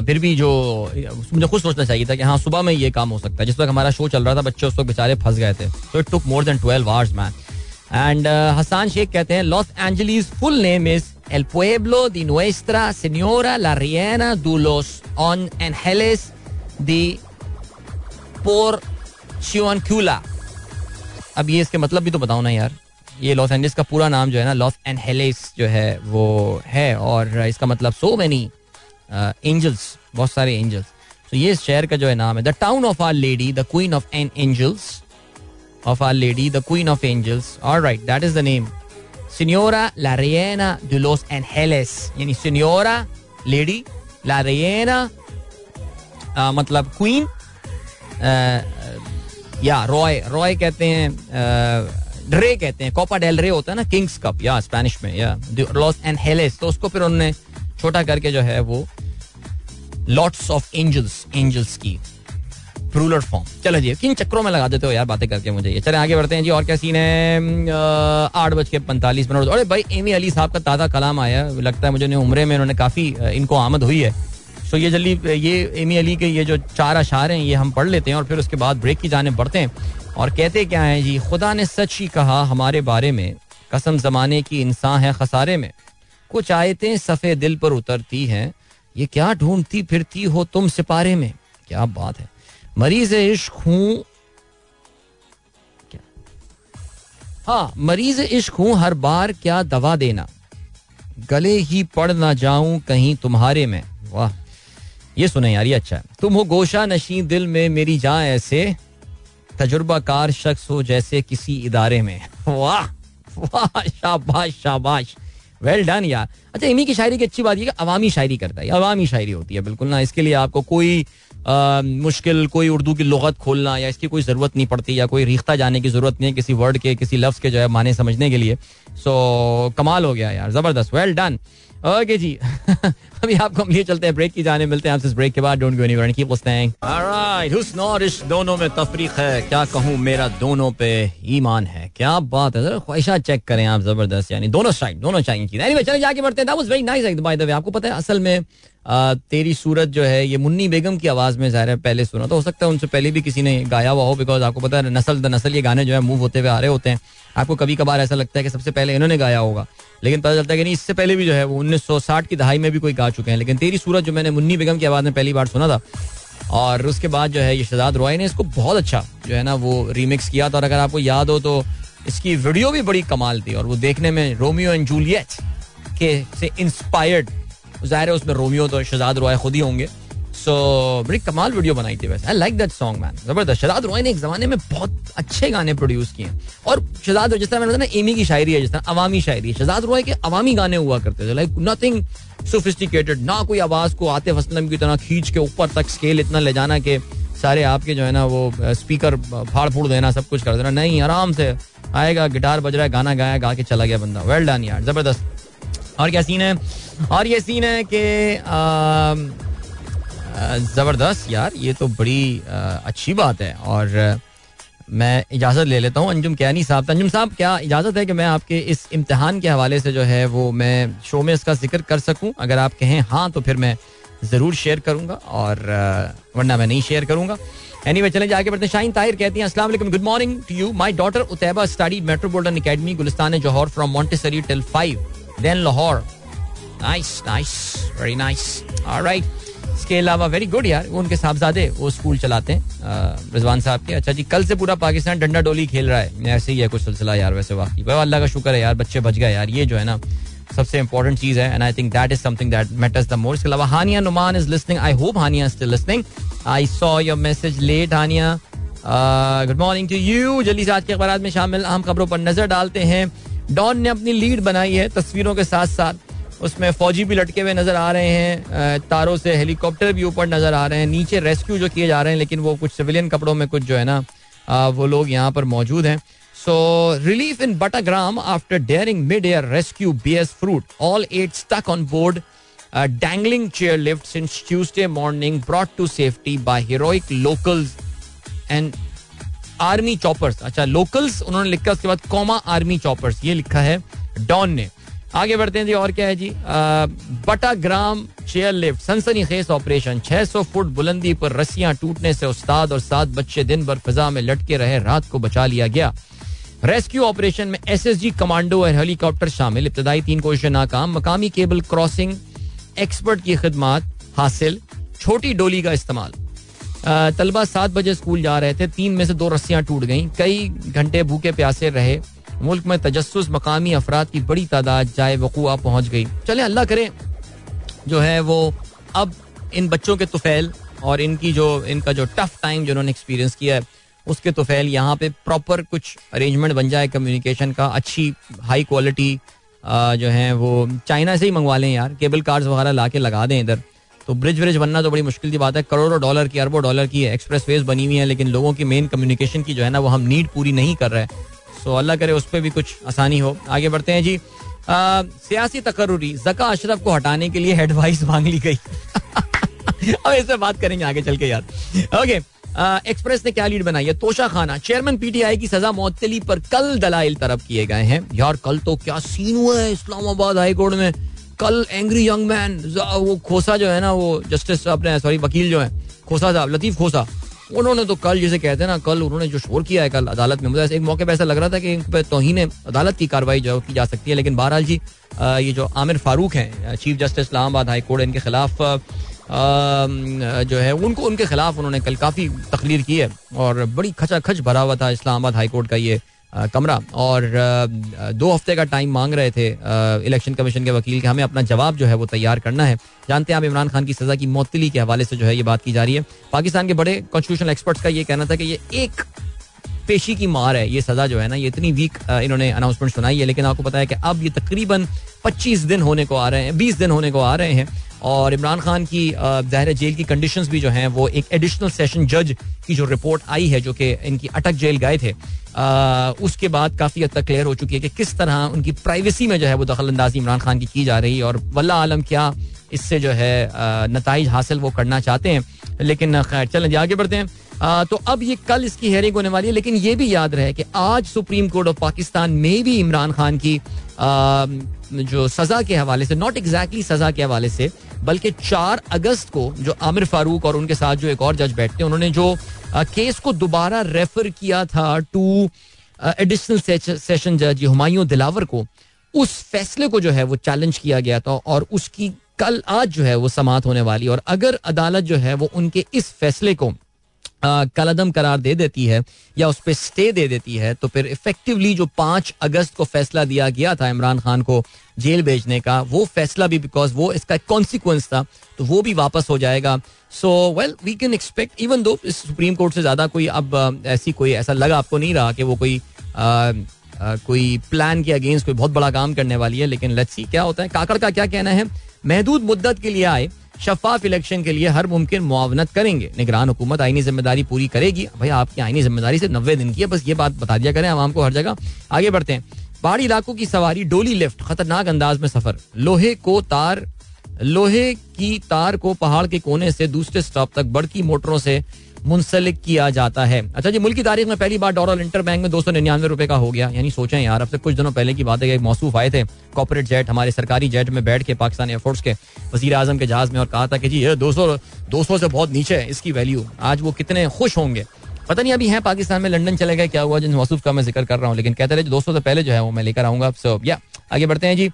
A: फिर भी जो, मुझे खुद सोचना चाहिए था कि हाँ सुबह में ये काम हो सकता है। जिस वक्त हमारा शो चल रहा था, बच्चे उस वक्त बेचारे फंस गए थे। तो it took more than twelve hours man and Hassan Shaikh कहते हैं Los Angeles full name is El pueblo de Nuestra Señora La Riena de los On Angeles de Porciuncula. अब ये इसके मतलब भी तो बताओ ना यार। ये लॉस एंजलिस का पूरा नाम जो है ना लॉस एंजेलिस जो है, वो है। और इसका मतलब सो मेनी एंजल्स बहुत सारे एंजल्स तो ये इस शहर का जो है नाम है। The town of our lady the queen of an angels of Our Lady, the Queen of Angels. All right, that is the name. Señora La Reina de los Angeles. यानी Señora Lady La Reina uh, मतलब queen या रॉय रॉय कहते हैं ड्रे कहते हैं Copa del रे होता है ना किंग्स कप या स्पेनिश में या लॉस एंड हेलेस तो उसको फिर उन्होंने छोटा करके जो है वो लॉट्स ऑफ़ एंजल्स एंजल्स की रूलर फॉर्म। चलो जी, किन चक्रों में लगा देते हो यार बातें करके मुझे? ये चले, आगे बढ़ते हैं जी, और क्या सीन है? आठ बज के पैंतालीस मिनट अरे भाई एमी अली साहब का ताज़ा कलाम आया लगता है मुझे उम्र में उन्होंने काफ़ी इनको आमद हुई है। सो ये जल्दी, ये एमी अली के ये जो चार अशार हैं, ये हम पढ़ लेते हैं और फिर उसके बाद ब्रेक की जाने बढ़ते हैं। और कहते क्या है जी, खुदा ने सच ही कहा हमारे बारे में, कसम जमाने की इंसान है खसारे में। कुछ आयतें सफ़े दिल पर उतरती हैं, ये क्या ढूंढती फिरती हो तुम सिपारे में? क्या बात है। मरीज़ इश्क हूँ। हाँ मरीज़ इश्क हूँ, हर बार क्या दवा देना? गले ही पड़ ना जाऊँ कहीं तुम्हारे में। वाह, ये सुने यार, ये अच्छा है। तुम हो गोशा नशी, दिल में मेरी जा ऐसे। तजुर्बा कार शख्स हो जैसे किसी इदारे में। वाह वाह, शाबाश शाबाश। वेल डन यार। अच्छा इन्हीं की शायरी की अच्छी बात ये अवामी शायरी करता है। अवामी शायरी होती है, बिल्कुल ना। इसके लिए आपको कोई मुश्किल कोई उर्दू की लगत खोलना या इसकी कोई ज़रूरत नहीं पड़ती या कोई रिश्ता जाने की ज़रूरत नहीं है किसी वर्ड के, किसी लफ्ज़ के जो है माने समझने के लिए। सो कमाल हो गया यार, ज़बरदस्त। वेल डन ओके जी। अभी आपको हम लिए चलते हैं ब्रेक की जाने, मिलते हैं आपसे ब्रेक के बाद। Don't go anywhere keep listening alright दोनों में तफरीक है। क्या कहूँ, मेरा दोनों पे ईमान है। क्या बात है, जरा ख्वाहिशा चेक करें आप, ज़बरदस्त। यानी दोनों साइड दोनों चाहिए। चीज़ जाके बढ़ते हैं। That was very nice by the way आपको पता है, असल में तेरी सूरत जो है, ये मुन्नी बेगम की आवाज़ में ज़ाहिर है पहले सुना तो हो सकता है उनसे पहले भी किसी ने गाया हुआ हो बिकॉज़ आपको पता है, नसल द नसल ये गाने जो है मूव होते हुए आ रहे होते हैं। आपको कभी कभार ऐसा लगता है कि सबसे पहले इन्होंने गाया होगा, लेकिन पता चलता है कि नहीं, इससे पहले भी जो है, वो उन्नीस सौ साठ की दहाई में भी कोई गा चुके हैं। लेकिन तेरी सूरत जो मैंने मुन्नी बेगम की आवाज़ में पहली बार सुना था, और उसके बाद जो है, ये शहजाद रॉय ने इसको बहुत अच्छा जो है ना, वो रीमिक्स किया था। और अगर आपको याद हो तो इसकी वीडियो भी बड़ी कमाल थी, और वो देखने में रोमियो एंड जूलियट के से इंस्पायर्ड ज़ाहिर है उसमें रोमियो तो शहजाद रॉय खुद ही होंगे। सो बड़ी कमाल वीडियो बनाई थी वैसे। I like that song man ज़बरदस्त। शहजाद रॉय ने एक जमाने में बहुत अच्छे गाने प्रोड्यूस किए और शहजाद जिस तरह मैंने ना एमी की शायरी है, जिस तरह अवामी शायरी है। शहजाद रॉय के अवामी गाने हुआ करते थे। लाइक नथिंग सोफिस्टिकेटेड ना कोई आवाज़ को आते असलम की तरह खींच के ऊपर तक स्केल इतना ले जाना कि सारे आपके जो है ना, वो स्पीकर फाड़ फूड़ देना, सब कुछ कर देना। नहीं, आराम से आएगा गिटार बज रहा है, गाना गाया, गा के चला गया बंदा। वेल डन यार। ज़बरदस्त। और क्या सीन है? और ये सीन है कि ज़बरदस्त यार ये तो बड़ी आ, अच्छी बात है। और मैं इजाज़त ले लेता हूँ। अंजुम कैनी साहब अंजुम साहब क्या इजाज़त है कि मैं आपके इस इम्तिहान के हवाले से जो है वो मैं शो में इसका ज़िक्र कर सकूँ? अगर आप कहें हाँ तो फिर मैं ज़रूर शेयर करूँगा। और वरना मैं नहीं शेयर करूँगा। एनी वे चले जाके बढ़ते शाइन ताहिर कहती हैं वालेकुम good morning to you my daughter Utaiba study metropolitan academy Gulistan Jauhar from Montessori till five then Lahore nice nice very nice alright इसके अलावा वेरी गुड यार. वो उनके साहबजादे, वो स्कूल चलाते हैं रिजवान साहब के। अच्छा जी, कल से पूरा पाकिस्तान डंडा डोली खेल रहा है। ऐसे ही है कुछ सिलसिला यार वैसे वाकई। वह अल्लाह का शुक्र है यार, बच्चे बच गए यार। ये जो है ना, सबसे इंपॉर्टेंट चीज़ है and I think that is something that matters the more इसके अलावा Hania Numan is listening I hope Hania still listening I saw your message late Hania. Good morning to you जल्दी से आज के अखबार में शामिल। अहम खबरों पर नज़र डालते हैं। डॉन ने अपनी लीड बनाई है तस्वीरों के साथ साथ। उसमें फौजी भी लटके हुए नज़र आ रहे हैं तारों से हेलीकॉप्टर भी ऊपर नज़र आ रहे हैं, नीचे रेस्क्यू जो किए जा रहे हैं, लेकिन वो कुछ सिविलियन कपड़ों में कुछ जो है ना वो लोग यहाँ पर मौजूद हैं। So relief in Battagram after daring mid air rescue B S fruit all eight stuck on board dangling chair lift since Tuesday morning brought to safety by heroic locals and army choppers. अच्छा locals उन्होंने लिखा, उसके बाद comma army choppers. ये लिखा है don ने। आगे बढ़ते हैं जी, और क्या है जी? बटा ग्राम चेयर लिफ्ट सनसनी खेस ऑपरेशन 600 फुट बुलंदी पर रस्सियाँ टूटने से उस्ताद और सात बच्चे दिन भर फिजा में लटके रहे, रात को बचा लिया गया। रेस्क्यू ऑपरेशन में एसएसजी कमांडो और हेलीकॉप्टर शामिल। इब्तदाई तीन कोशिशें नाकाम। मकामी केबल क्रॉसिंग एक्सपर्ट की खिदमत हासिल। छोटी डोली का इस्तेमाल। तलबा सात बजे स्कूल जा रहे थे। तीन में से दो रस्सियाँ टूट गईं। कई घंटे भूखे प्यासे रहे। मुल्क में तजस मकामी अफराद की बड़ी तादाद जाए वकुआ पहुँच गई। चले, अल्लाह करे, जो है वो अब इन बच्चों के तुफैल और इनकी जो, इनका जो टफ टाइम जो उन्होंने एक्सपीरियंस किया है, उसके तुफैल यहाँ पे प्रॉपर कुछ अरेंजमेंट बन जाए, कम्युनिकेशन का, अच्छी हाई क्वालिटी जो है वो चाइना से ही मंगवा लें यार, केबल कार्ड्स वगैरह ला के लगा दें इधर। तो ब्रिज ब्रिज बनना तो बड़ी मुश्किल की बात है। करोड़ों डॉलर की, अरबों डॉलर की एक्सप्रेस वेज बनी हुई है, लेकिन लोगों की मेन कम्युनिकेशन की जो है ना, वो हम नीड पूरी नहीं कर रहे हैं। सो अल्लाह करे उस पर भी कुछ आसानी हो। आगे बढ़ते हैं जी। सियासी तकर्री जका अशरफ को हटाने के लिए एडवाइस मांग ली गई। अब इससे बात करेंगे आगे चल के यार। ओके एक्सप्रेस ने क्या लीड बनाई है? तोशा खाना चेयरमैन पीटीआई की सजा मुअत्तली पर कल दलाइल तरफ़ किए गए हैं। यार, कल तो क्या सीन हुआ है इस्लामाबाद हाईकोर्ट में? कल एंग्री यंग मैन वो खोसा जो है ना, वो जस्टिस अपने सॉरी वकील जो है, खोसा साहब, लतीफ खोसा, उन्होंने तो कल जिसे कहते हैं ना, कल उन्होंने जो शोर किया है कल अदालत में, मुझे एक मौके पर ऐसा लग रहा था कि इन अदालत की कार्रवाई जो की जा सकती है, लेकिन बहरहाल जी ये जो आमिर फारूक हैं chief justice Islamabad high court इनके खिलाफ जो है, उनको, उनके खिलाफ उन्होंने कल काफ़ी तकलीर की है, और बड़ी खचा खच भरा हुआ था इस्लामाबाद हाई कोर्ट का ये कमरा। और दो हफ़्ते का टाइम मांग रहे थे इलेक्शन कमीशन के वकील के हमें अपना जवाब जो है वो तैयार करना है। जानते हैं आप इमरान खान की सजा की मोतली के हवाले से जो है ये बात की जा रही है। पाकिस्तान के बड़े कॉन्स्टिट्यूशनल एक्सपर्ट्स का ये कहना था कि ये एक पेशी की मार है, ये सजा जो है ना, ये इतनी वीक इन्होंने अनाउंसमेंट सुनाई है। लेकिन आपको पता है कि अब ये तकरीबन 25 दिन होने को आ रहे हैं 20 दिन होने को आ रहे हैं। और इमरान खान की जहर जेल की कंडीशन भी जो हैं वो एक एडिशनल सेशन जज की जो रिपोर्ट आई है जो कि इनकी अटक जेल गए थे आ, उसके बाद काफ़ी हद तक क्लियर हो चुकी है कि किस तरह उनकी प्राइवेसी में जो है वो दखल अंदाजी इमरान खान की की जा रही है और वल्ला आलम क्या इससे जो है नतज हासिल वो करना चाहते हैं। लेकिन खैर चलें आगे बढ़ते हैं। तो अब ये कल इसकी हेयरिंग होने वाली है, लेकिन ये भी याद रहे कि आज सुप्रीम कोर्ट ऑफ़ पाकिस्तान में भी इमरान खान की जो सजा के हवाले से नॉट एग्जैक्टली सजा के हवाले से, बल्कि चार अगस्त को जो आमिर फारूक और उनके साथ जो एक और जज बैठते हैं, उन्होंने जो केस को दोबारा रेफर किया था टू एडिशनल सेशन जज हुमायूं दिलावर को, उस फैसले को जो है वो चैलेंज किया गया था और उसकी कल आज जो है वो समात होने वाली और अगर अदालत जो है वो उनके इस फैसले को कलदम करार दे देती है या उस पर स्टे दे देती है तो फिर इफेक्टिवली जो पाँच अगस्त को फैसला दिया गया था इमरान खान को जेल भेजने का, वो फैसला भी बिकॉज़ वो इसका कॉन्सिक्वेंस था तो वो भी वापस हो जाएगा। So well we can expect even though supreme court से ज़्यादा कोई अब ऐसी कोई ऐसा लगा आपको नहीं रहा कि वो कोई कोई प्लान के अगेंस्ट कोई बहुत बड़ा काम करने वाली है, लेकिन सी क्या होता है। काकड़ का क्या कहना है? महदूद मुद्दत के लिए आए। शफाफ इलेक्शन के लिए हर मुमकिन मुआवनत करेंगे। निगरान हुकूमत आईनी ज़िम्मेदारी पूरी करेगी। भाई, आपकी आईनी ज़िम्मेदारी से नब्बे दिन की है, बस ये बात बता दिया करें, आवाम को हर जगह आगे बढ़ते हैं। पहाड़ी इलाकों की सवारी, डोली लिफ्ट, खतरनाक अंदाज में सफ़र। लोहे को तार, लोहे की तार को पहाड़ के कोने से दूसरे स्टॉप तक बड़की मोटरों से मुंसलिक किया जाता है। अच्छा जी, मुल्क की तारीख में पहली बार डॉलर इंटर बैंक में दो सौ निन्यानवे रुपए का हो गया। यानी सोचें यार, अब से कुछ दिनों पहले की बात है मौसूफ आए थे कॉपोरेट जेट हमारे सरकारी जेट में बैठ के पाकिस्तान एयरफोर्स के वज़ीर आज़म के जहाज़ में, और कहा था कि जी, ये दो सौ दो सौ से बहुत नीचे है इसकी वैल्यू आज वो कितने खुश होंगे। पता नहीं अभी है पाकिस्तान में, लंदन चले गए, क्या हुआ जिन मौसूफ का मैं ज़िक्र कर रहा हूँ, लेकिन कहते रहे दो सौ से पहले जो है वो मैं लेकर आऊँगा। सो या आगे बढ़ते हैं जी।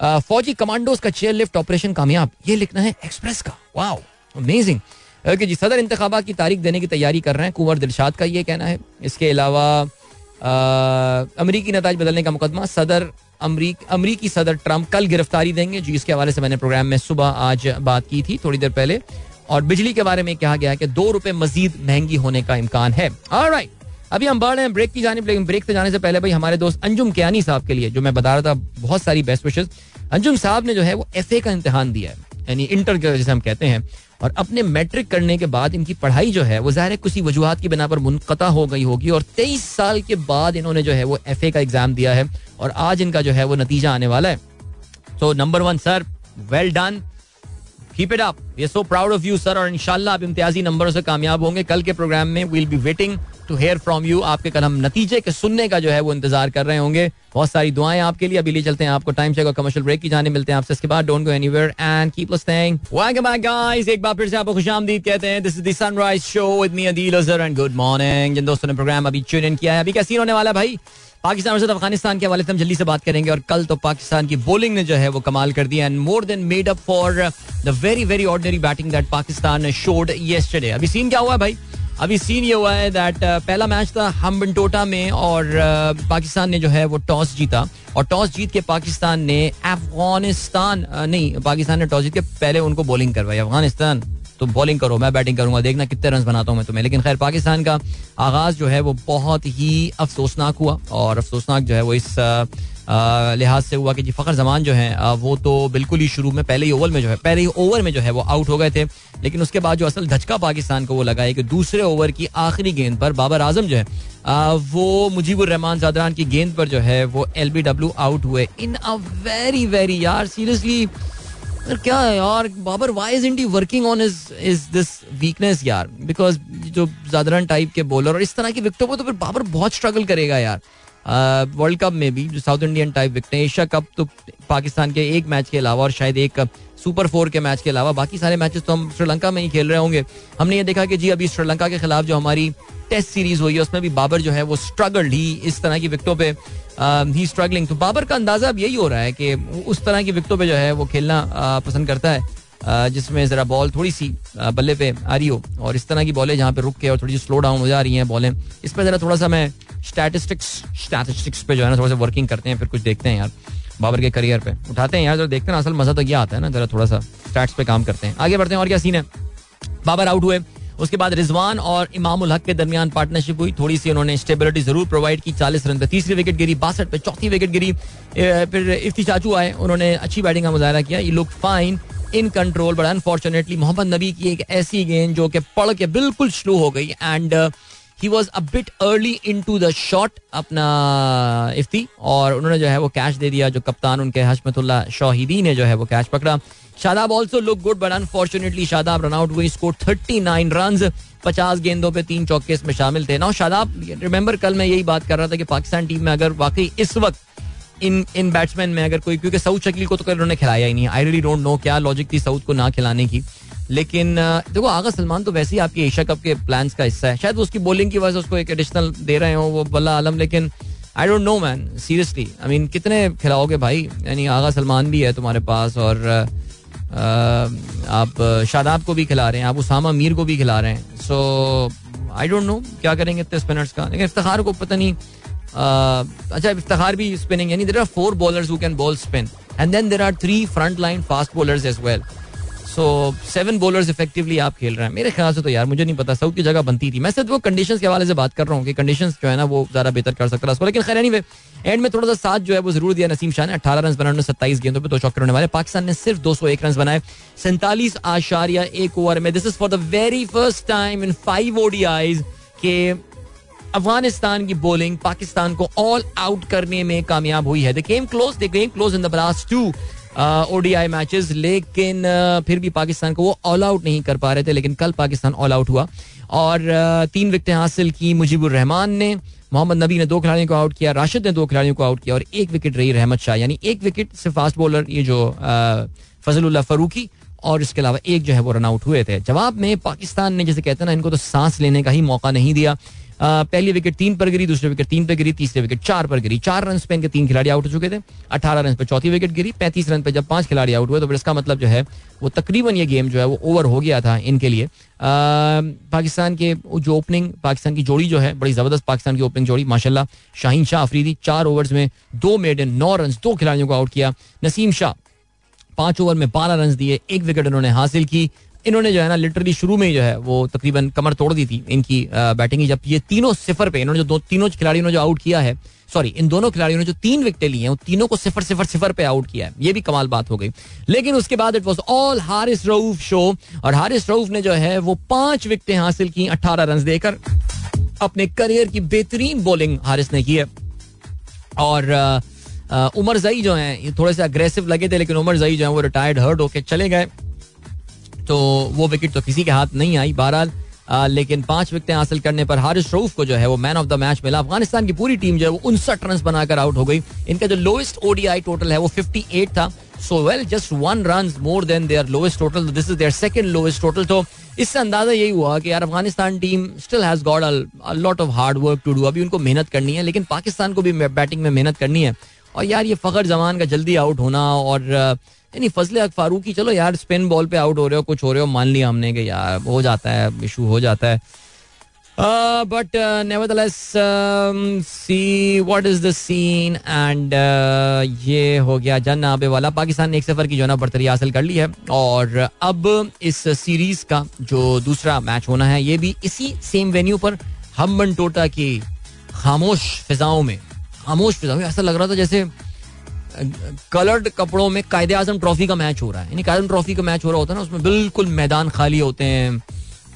A: फौजी कमांडोज का चेयर लिफ्ट ऑपरेशन कामयाब, ये लिखना है एक्सप्रेस का। वाओ अमेजिंग ओके जी, सदर इंतबात की तारीख देने की तैयारी कर रहे हैं, कुंवर दिलशाद का ये कहना है। इसके अलावा अमरीकी नतज बदलने का मुकदमा, सदर अमरीक, अमरीकी सदर ट्रंप कल गिरफ्तारी देंगे, जी इसके हवाले से मैंने प्रोग्राम में सुबह आज बात की थी थोड़ी देर पहले। और बिजली के बारे में कहा गया है कि दो रुपए मजीद महँगी होने का इम्कान है। राइट अभी हम बढ़ रहे हैं ब्रेक की जाने लेकिन ब्रेक से जाने से पहले भाई हमारे दोस्त अंजुम कियानी साहब के लिए, जो मैं बता रहा था, बहुत सारी बेस्ट विशेष अंजुम साहब ने जो है वो एफ़ का इम्तिहान दिया है, यानी इंटर जैसे हम कहते हैं। और अपने मैट्रिक करने के बाद इनकी पढ़ाई जो है, वो ज़ाहिर है किसी वजूहत की बिना पर मुनकता हो गई होगी और तेईस साल के बाद इन्होंने जो है वो एफ़ए का एग्ज़ाम दिया है और आज इनका जो है वो नतीजा आने वाला है। So number one sir well done keep it up we so proud of you sir और इंशाल्लाह आप इम्तियाजी नंबरों से कामयाब होंगे। कल के प्रोग्राम में will be waiting to hear from you आपके कल हम नतीजे के सुनने का जो है वो इंतज़ार कर रहे होंगे। बहुत सारी दुआएँ आपके लिए। अभी ले चलते हैं आपको टाइम चेक और कमर्शियल ब्रेक की जाने। मिलते हैं आपसे इसके बाद। Don't go anywhere and keep listening guys एक बार फिर से आपको खुशामदीद कहते हैं। This is the sunrise show with me Adeel Azhar and good morning जिन दोस्तों ने प्रोग्राम अभी ट्यून इन किया है। अभी क्या सीन होने वाला है भाई? पाकिस्तान वर्सेस अफ़गानिस्तान के हवाले से हम जल्दी से बात करेंगे और कल तो पाकिस्तान की बॉलिंग ने जो है वो कमाल कर दिया and more than made up for the very very ordinary batting that Pakistan showed yesterday अभी सीन क्या हुआ भाई? अभी सीन ये हुआ है दैट uh, पहला मैच था हम्बनटोटा में और uh, पाकिस्तान ने जो है वो टॉस जीता और टॉस जीत के पाकिस्तान ने अफ़गानिस्तान uh, नहीं पाकिस्तान ने टॉस जीत के पहले उनको बॉलिंग करवाई। अफ़गानिस्तान तुम बॉलिंग करो मैं बैटिंग करूँगा देखना कितने रन बनाता हूँ मैं तुम्हें। लेकिन खैर पाकिस्तान का आगाज़ जो है वो बहुत ही अफसोसनाक हुआ और अफसोसनाक जो है वो इस लिहाज से हुआ कि जी फ़खर जमान जो है वो तो बिल्कुल ही शुरू में, पहले ही ओवर में जो है, पहले ही ओवर में जो है वो आउट हो गए थे। लेकिन उसके बाद जो असल धचका पाकिस्तान को वो लगा है कि दूसरे ओवर की आखिरी गेंद पर बाबर आज़म जो है वो मुजीबुर रहमान जादरान की गेंद पर जो है वो एल बी डब्ल्यू आउट हुए इन अ वेरी वेरी यार सीरियसली क्या है यार, Babar why is Andy working on is is this weakness यार? बिकॉज़ जो जादरान टाइप के बॉलर और इस तरह की विकटों को तो फिर बाबर बहुत स्ट्रगल करेगा यार। वर्ल्ड कप में भी, जो South Indian type wicket Asia cup तो पाकिस्तान के एक मैच के अलावा और शायद एक सुपर फोर के मैच के अलावा बाकी सारे मैचेस तो हम श्रीलंका में ही खेल रहे होंगे। हमने ये देखा कि जी, अभी श्रीलंका के खिलाफ जो हमारी टेस्ट सीरीज़ हुई है, उसमें भी बाबर जो है वो स्ट्रगल्ड ही इस तरह की विकटों पे ही स्ट्रगलिंग तो बाबर का अंदाज़ा अब यही हो रहा है कि उस तरह की विकटों पे जो है वो खेलना पसंद करता है। जिसमें जरा बॉल थोड़ी सी बल्ले पे आ रही हो। और इस तरह की बॉलें जहाँ पे रुक के और थोड़ी सी स्लो डाउन हो जा रही हैं बॉलें इस पर जरा थोड़ा सा मैं स्टैटिस्टिक्स स्टैटिस्टिक्स पे जो है ना थोड़ा सा वर्किंग करते हैं, फिर कुछ देखते हैं यार, बाबर के करियर पे। उठाते हैं यार जो देखते हैं असल मज़ा तो क्या आता है ना, जरा थोड़ा सा स्टैट्स पे काम करते हैं। आगे बढ़ते हैं, और क्या सीन है? बाबर आउट हुए। उसके बाद रिजवान और इमाम हक के दरमियान पार्टनरशिप हुई। थोड़ी सी उन्होंने स्टेबिलिटी ज़रूर प्रोवाइड की। चालीस रन पे तीसरी विकेट गिरी, बासठ पे चौथी विकेट गिरी। फिर इफ्ती चाचू आए। उन्होंने अच्छी बैटिंग का मुजाहरा किया। ये look fine in control but unfortunately Mohammad Nabi की एक ऐसी गेंद जो कि पढ़ के बिल्कुल स्लो हो गई and he was a bit early into the shot अपना इफ्ती, और उन्होंने जो है वो कैच दे दिया, जो कप्तान उनके हशमतुल्ला शाहिदी ने जो है वो कैच पकड़ा। Shadab also look good but unfortunately Shadab run out हुई स्कोर थर्टी नाइन रन पचास गेंदों पे तीन चौके इसमें शामिल थे। ना शादाब रिमेंबर कल मैं यही बात कर रहा था कि पाकिस्तान टीम में अगर वाकई इस वक्त इन इन बैट्समैन में अगर कोई, क्योंकि सऊद शकील को तो कल उन्होंने खिलाया ही नहीं। आई रियली डोंट नो क्या लॉजिक थी सऊद को ना खिलाने की। लेकिन देखो, आगा सलमान तो वैसे ही आपकी एशिया कप के प्लान्स का हिस्सा है। शायद उसकी बॉलिंग की वजह से उसको एक एडिशनल दे रहे हो, वो बल्ला आलम, लेकिन I don't know man seriously I mean कितने खिलाओगे भाई? यानी आगा सलमान भी है तुम्हारे पास और आप शादाब को भी खिला रहे हैं, आप उसामा मीर को भी खिला रहे हैं। सो आई डोंट नो क्या करेंगे इतने स्पिनर्स का। लेकिन इफ्तार को पता नहीं अच्छा इफ्तार भी स्पिनिंग यानी there are four bowlers who can bowl spin and then there are three front line fast bowlers as well so seven bowlers effectively आप खेल रहे हैं। मेरे ख्याल से तो यार, मुझे नहीं पता साउथ की जगह बनती थी। मैं सिर्फ़ वो कंडीशंस के हवाले से बात कर रहा हूँ कि कंडीशंस जो है ना, वो ज़्यादा बेहतर कर सकता है लेकिन खैर एनीवे एंड में थोड़ा सा साथ जो है, वो ज़रूर दिया नसीम शाह ने। अठारह रन बनाने सत्ताईस गेंदों पर दो चौके होने वाले। पाकिस्तान ने सिर्फ़ दो सौ एक रन बनाए। सैंतालीस आशारिया एक ओवर में। This is for the very first time in five ODIs के अफ़गानिस्तान की बॉलिंग पाकिस्तान को ऑल आउट करने में कामयाब हुई है। The game close the game close in the last two ODI matches लेकिन फिर भी पाकिस्तान को वो ऑल आउट नहीं कर पा रहे थे, लेकिन कल पाकिस्तान ऑल आउट हुआ। और तीन विकेटें हासिल की मुजीबुर रहमान ने। मोहम्मद नबी ने दो खिलाड़ियों को आउट किया, राशिद ने दो खिलाड़ियों को आउट किया, और एक विकेट रही रहमत शाह। यानी एक विकेट से फास्ट बॉलर ये जो फजलुल्लाह फरूकी और इसके अलावा एक जो है वो रन आउट हुए थे। जवाब में पाकिस्तान ने जैसे कहते हैं ना, इनको तो सांस लेने का ही मौका नहीं दिया। पहली विकेट तीन पर गिरी, दूसरी विकेट तीन पर गिरी, तीसरी विकेट चार पर गिरी। चार रन पे इनके तीन खिलाड़ी आउट हो चुके थे। अठारह रन पे चौथी विकेट गिरी, पैंतीस रन पे जब पाँच खिलाड़ी आउट हुए तो फिर इसका मतलब जो है, वो तकरीबन ये गेम जो है, वो ओवर हो गया था इनके लिए। पाकिस्तान के जो ओपनिंग पाकिस्तान की जोड़ी जो है, बड़ी ज़बरदस्त पाकिस्तान की ओपनिंग जोड़ी, माशाल्लाह, शाहीन शाह अफरीदी, चार ओवर्स में दो मेडन नौ रन दो खिलाड़ियों को आउट किया। नसीम शाह, पाँच ओवर में बारह रन दिए, एक विकेट उन्होंने हासिल की। इन्होंने जो है ना लिटरली शुरू में ही जो है, वो तकरीबन कमर तोड़ दी थी इनकी बैटिंग जब ये तीनों सिफर पे, इन्होंने जो दो, तीनों खिलाड़ियों ने जो आउट किया है सॉरी इन दोनों खिलाड़ियों ने जो तीन विकेटें ली हैं, वो तीनों को सिफर सिफर सिफर पे आउट किया है। ये भी कमाल बात हो गई। लेकिन उसके बाद it was all Haris Rauf show और हारिस रऊफ ने जो है, वो पाँच विकेटें हासिल की अट्ठारह रन देकर। अपने करियर की बेहतरीन बॉलिंग हारिस ने की है। और उमर जई जो है थोड़े से अग्रेसिव लगे थे, लेकिन उमर जई जो है, वो रिटायर्ड हर्ट होके चले गए। तो वो विकेट तो किसी के हाथ नहीं आई बहरहाल। लेकिन पाँच विकेटें हासिल करने पर हारिस रऊफ को जो है वो मैन ऑफ़ द मैच मिला। अफ़गानिस्तान की पूरी टीम जो है वो उनसठ रन बनाकर आउट हो गई। इनका जो लोएस्ट ओडीआई टोटल है वो 58 था। So well just one run more than their lowest total this is their second lowest total तो इससे अंदाज़ा यही हुआ कि यार Afghanistan team still has got a lot of hard work to do अभी उनको मेहनत करनी है, लेकिन पाकिस्तान को भी बैटिंग में मेहनत करनी है। और यार ये फखर जमान का जल्दी आउट होना और यानी फजले अक फारूकी, चलो यार स्पिन बॉल पे आउट हो रहे हो, कुछ हो रहे हो, मान लिया हमने कि यार, हो जाता है इशू हो जाता है। But nevertheless see what is the scene and ये हो गया जन आबे वाला। पाकिस्तान ने एक सफ़र की जो ना बरतरी हासिल कर ली है। और अब इस सीरीज़ का जो दूसरा मैच होना है, ये भी इसी सेम वेन्यू पर हम टोटा की खामोश फिजाओं में। खामोश फिजाओं में, ऐसा लग रहा था जैसे कलर्ड कपड़ों में कायदे आज़म ट्रॉफी का मैच हो रहा है। यानी कायदे ट्रॉफी का मैच हो रहा होता है ना, उसमें बिल्कुल मैदान खाली होते हैं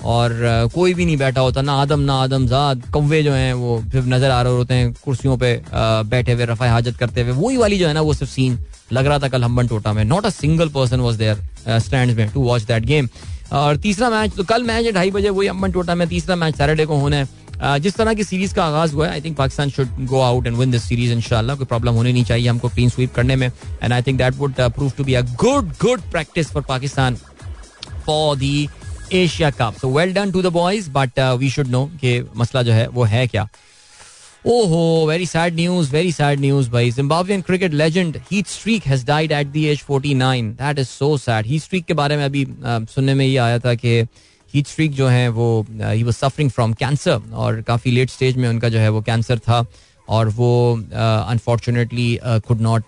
A: और कोई भी नहीं बैठा होता, ना आदम ना आदम जाद कौवे जो हैं, वो सिर्फ़ नज़र आ रहे होते हैं कुर्सियों पे बैठे हुए रफा हाजत करते हुए। वही वाली जो है ना, वो सिर्फ़ सीन लग रहा था कल हम्बन टोटा में। Not a single person was there stand में टू वॉच दैट गेम और तीसरा मैच तो कल मैच है ढाई बजे, वही अम्बन टोटा में तीसरा मैच सैटरडे को होना है। जिस तरह की सीरीज़ का आगाज़ हुआ है I think Pakistan should go out and win this series इंशाल्लाह। कोई प्रॉब्लम होनी नहीं चाहिए हमको क्लीन स्वीप करने में। And I think that would prove to be a good good practice for Pakistan for the Asia cup so well done to the boys but we should know कि मसला जो है वो है क्या। ओहो very sad news very sad news भाई। Zimbabwean cricket legend Heath Streak has died at the age 49 that is so sad Heath Streak के बारे में अभी uh, सुनने में ये आया था कि हीट स्ट्रीक जो है वो he was suffering from cancer और काफ़ी लेट स्टेज में उनका जो है वो कैंसर था और वो unfortunately could not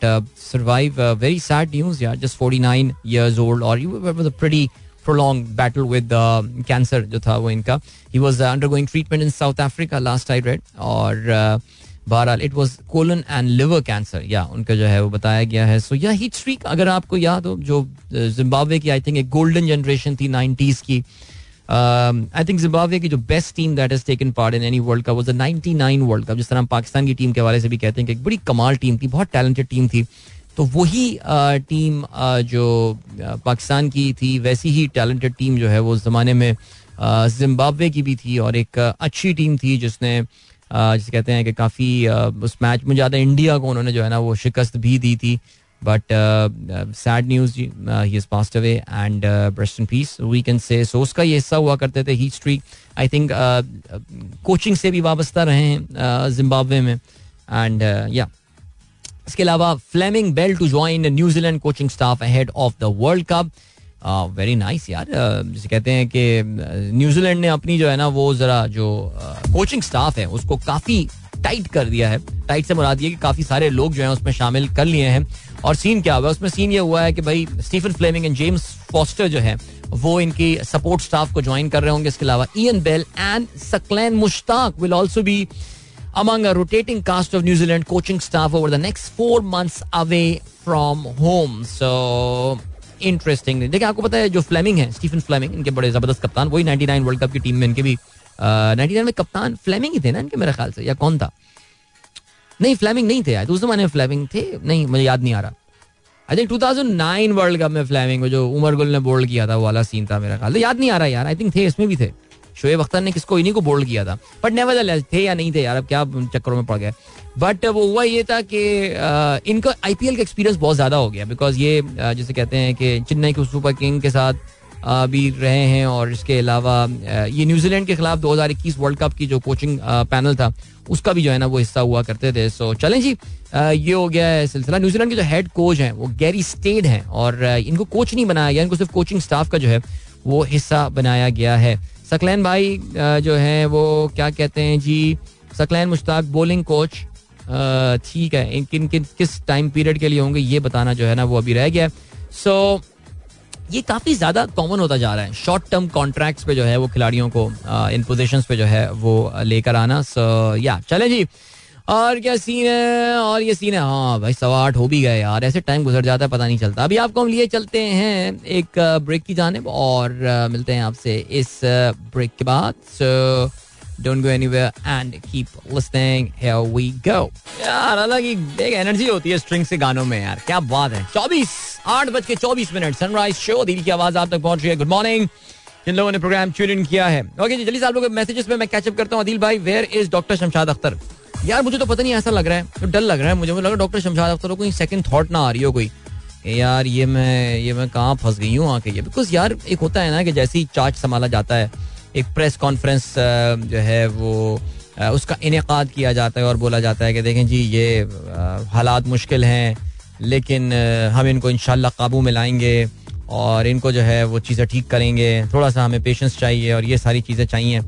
A: survive very sad news यार just forty nine years old और prolonged battle with uh, cancer जो था वो इनका. He was undergoing treatment in South Africa last I read और uh, बहरहाल it was colon and liver cancer या उनका जो है वो बताया गया है। सो या हीट स्ट्रीक अगर आपको याद हो जो जिम्बाब्वे की आई थिंक एक गोल्डन जनरेशन थी नाइन्टीज की आई थिंक जिम्बाब्वे की जो best team that is taken part in any world cup was the 99 world cup जिस तरह हम पाकिस्तान की टीम के हवाले से भी कहते हैं कि एक बड़ी कमाल टीम थी, बहुत टैलेंटेड टीम थी। तो वही टीम जो पाकिस्तान की थी, वैसी ही टैलेंटेड टीम जो है वो उस जमाने में जिम्बाब्वे की भी थी और एक अच्छी टीम थी जिसने जिसे कहते हैं कि काफ़ी उस मैच में ज़्यादा इंडिया को उन्होंने जो है ना वो शिकस्त भी दी थी। But sad news he is passed away and rest in peace we can say so उसका ये हिस्सा हुआ करते थे Heath Streak I think coaching से भी वाबस्ता रहे हैं जिम्बाब्वे में एंड या इसके अलावा Fleming Bell to join New Zealand coaching staff ahead of the World Cup very nice यार जिसे कहते हैं कि न्यूजीलैंड ने अपनी जो है ना वो जरा जो कोचिंग स्टाफ है उसको काफ़ी टाइट कर दिया है टाइट से मुराद ये कि काफ़ी सारे लोग जो है उसमें शामिल कर लिए हैं और सीन क्या हुआ? उसमें सीन ये हुआ है कि भाई Stephen Fleming and James Foster जो है, वो इनकी सपोर्ट स्टाफ को ज्वाइन कर रहे होंगे। इसके अलावा Ian Bell and Saqlain Mushtaq will also be among a rotating cast of New Zealand coaching staff over the next away from home. So interesting देखिए, आपको पता है जो फ्लेमिंग है स्टीफन फ्लेमिंग इनके बड़े ज़बरदस्त कप्तान, वही 99 वर्ल्ड कप की टीम में इनके भी नाइनटी नाइन में कप्तान फ्लेमिंग ही थे ना इनके मेरे ख्याल से, या कौन था? नहीं फ्लैमिंग नहीं थे उस जमाने में फ्लेमिंग थे। नहीं, मुझे याद नहीं आ रहा। आई थिंक 2009 वर्ल्ड कप में फ्लैमिंग जो उमर गुल ने बोल्ड किया था, वो वाला सीन था मेरा ख्याल याद नहीं आ रहा यार। आई थिंक थे, इसमें भी थे। शोएब अख्तर ने किसको इन्हीं को बोल्ड किया था। बट नेवर थे या नहीं थे यार, अब क्या चक्करों में पड़ गए। बट वो हुआ ये था कि इनका आईपीएल का एक्सपीरियंस बहुत ज़्यादा हो गया। बिकॉज़ ये जैसे कहते हैं कि चेन्नई के सुपर किंग के साथ भी रहे हैं और इसके अलावा ये न्यूजीलैंड के खिलाफ 2021 वर्ल्ड कप की जो कोचिंग पैनल था उसका भी जो है ना, वो हिस्सा हुआ करते थे। सो चलें जी ये हो गया है सिलसिला। न्यूजीलैंड के जो हेड कोच हैं, वो गैरी स्टेड हैं और इनको कोच नहीं बनाया गया, इनको सिर्फ़ कोचिंग स्टाफ का जो है, वो हिस्सा बनाया गया है। सकलैन भाई जो है, वो क्या कहते हैं जी? सकलैन मुश्ताक बोलिंग कोच ठीक है। किन किन, किस टाइम पीरियड के लिए होंगे, ये बताना जो है ना, वो अभी रह गया सो ये काफ़ी ज़्यादा कॉमन होता जा रहा है। शॉर्ट टर्म कॉन्ट्रैक्ट्स पे जो है, वो खिलाड़ियों को इन पोजिशन पे जो है, वो लेकर आना। सो या चले जी। और क्या सीन है? और ये सीन है। हाँ भाई सवा आठ हो भी गए यार। ऐसे टाइम गुजर जाता है, पता नहीं चलता। अभी आपको हम लिए चलते हैं एक ब्रेक की जानब और मिलते हैं आपसे इस ब्रेक के बाद। So don't go anywhere and keep listening here we go यार, अलग ही एक एनर्जी होती है स्ट्रिंग से गानों में यार। क्या बात है। चौबीस, आठ बज के चौबीस मिनट सनराइज शो दिल की आवाज़ आप तक पहुँच रही है। गुड मॉर्निंग जिन लोगों ने प्रोग्राम ट्यून इन किया है। ओके जी, जल्दी से आप लोगों के मैसेजेस में मैं कैचअप करता हूँ। अदिल भाई where is doctor Shamshad Akhtar? यार, मुझे तो पता नहीं, ऐसा लग रहा है। तो डर लग रहा है। मुझे लगा डॉक्टर शमशाद अख्तर को कोई सेकंड थॉट ना आ रही हो कोई। यार, ये मैं ये मैं कहाँ फंस गई हूँ आके? ये बिकॉज़ यार, एक होता है ना कि जैसे ही चार्ज संभाला जाता है एक प्रेस कॉन्फ्रेंस जो है वो उसका इनका किया जाता है और बोला जाता है कि देखें जी, ये हालात मुश्किल हैं, लेकिन हम इनको इन काबू में लाएँगे और इनको जो है वो चीज़ें ठीक करेंगे। थोड़ा सा हमें पेशेंस चाहिए और ये सारी चीज़ें चाहिए।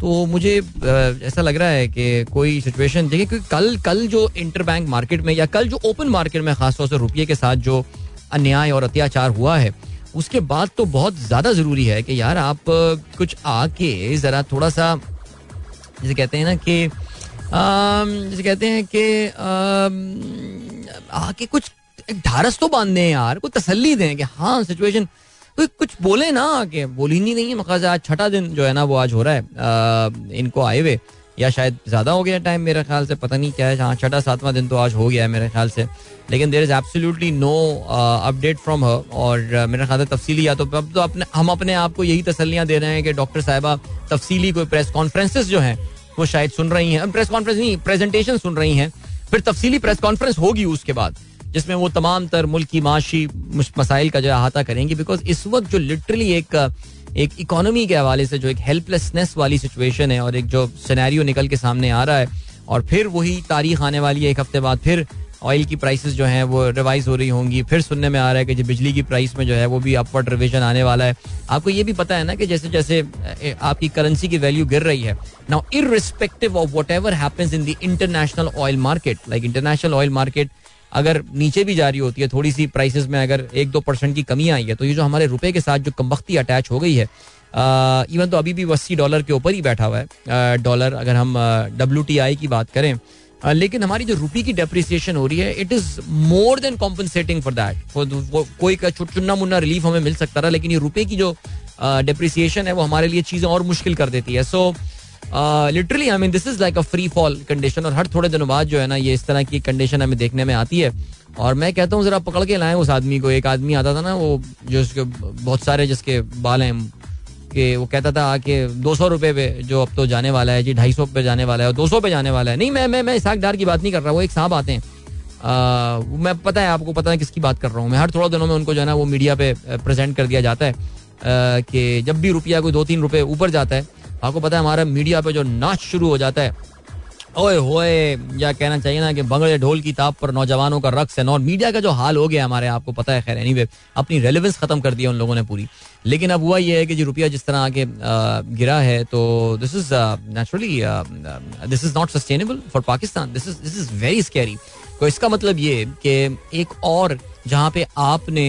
A: तो मुझे ऐसा लग रहा है कि कोई सिचुएशन देखिए क्योंकि कल कल जो इंटर बैंक मार्केट में या कल जो ओपन मार्केट में खासतौर से रुपये के साथ जो अन्याय और अत्याचार हुआ है उसके बाद तो बहुत ज़्यादा ज़रूरी है कि यार आप कुछ आके ज़रा थोड़ा सा जैसे कहते हैं ना कि जैसे कहते हैं कि आके कुछ एक ढारस तो बाँध दें यार कोई तसल्ली दें कि हाँ सिचुएशन कोई कुछ बोले ना आके। बोली नहीं नहीं है मकाज आज छठा दिन जो है ना वो आज हो रहा है। आ, इनको आए हुए या शायद ज़्यादा हो गया टाइम मेरे ख्याल से पता नहीं क्या है। हाँ छठा सातवां दिन तो आज हो गया है मेरे ख्याल से। लेकिन there is absolutely no update from her और uh, मेरा ख्याल तफसीली या तो अब तो अपने हम अपने आप को यही तसलियाँ दे रहे हैं कि डॉक्टर साहिबा तफसीली कोई प्रेस कॉन्फ्रेंसेस जो हैं वो शायद सुन रही हैं। प्रेस कॉन्फ्रेंस नहीं प्रेजेंटेशन सुन रही हैं। फिर तफसीली प्रेस कॉन्फ्रेंस होगी उसके बाद जिसमें वो तमाम तर मुल्की माशी मसाइल का जो अहाता करेंगी बिकॉज़ इस वक्त जो लिटरली एक एक इकोनॉमी के हवाले से जो एक हेल्पलेसनेस वाली सिचुएशन है और एक जो सिनेरियो निकल के सामने आ रहा है और फिर वही तारीख आने वाली है एक हफ़्ते बाद फिर ऑयल की प्राइसेस जो हैं वो रिवाइज हो रही होंगी। फिर सुनने में आ रहा है कि जो बिजली की प्राइस में जो है वो भी अपवर्ड रिविजन आने वाला है। आपको ये भी पता है ना कि जैसे जैसे आपकी करेंसी की वैल्यू गिर रही है now irrespective of whatever happens in the international oil market like international oil market अगर नीचे भी जारी होती है, थोड़ी सी प्राइसेस में अगर एक दो परसेंट की कमी आई है तो ये जो हमारे रुपए के साथ जो कमबख्ती अटैच हो गई है इवन तो अभी भी अस्सी डॉलर के ऊपर ही बैठा हुआ है। डॉलर अगर हम डब्ल्यूटीआई की बात करें लेकिन हमारी जो रुपी की डेप्रिसिएशन हो रही है it is more than compensating for that कोई का चुन्ना मुन्ना रिलीफ हमें मिल सकता रहा लेकिन ये रुपए की जो डेप्रिसिएशन uh, है वो हमारे लिए चीज़ें और मुश्किल कर देती है. So literally I mean this is like a free fall condition और हर थोड़े दिनों बाद जो है ना ये इस तरह की कंडीशन हमें देखने में आती है. और मैं कहता हूँ जरा पकड़ के लाए उस आदमी को. एक आदमी आता था ना वो जो उसके बहुत सारे जिसके बाल हैं कि वो कहता था कि दो सौ रुपये पे जो अब तो जाने वाला है जी ढाई सौ पे जाने वाला है दो सौ पे जाने वाला है। नहीं मैं मैं मैं इसाक डार की बात नहीं कर रहा वो एक साहब आते हैं। आ, मैं पता है आपको पता है किसकी बात कर रहा हूँ। मैं हर थोड़ा दिनों में उनको जो है ना वो मीडिया पे प्रेजेंट कर दिया जाता है कि जब भी रुपया कोई दो तीन रुपये ऊपर जाता है आपको पता है हमारा मीडिया पे जो नाच शुरू हो जाता है ओए होए या कहना चाहिए ना कि बंगड़े ढोल की ताप पर नौजवानों का रक्स है और मीडिया का जो हाल हो गया हमारे आपको पता है, खैर एनीवे अपनी रेलेवेंस खत्म कर दिया उन लोगों ने पूरी। लेकिन अब हुआ ये है कि जो रुपया जिस तरह आके गिरा है तो this is naturally this is not sustainable for Pakistan this is this is very scary तो इसका मतलब ये कि एक और जहाँ पे आपने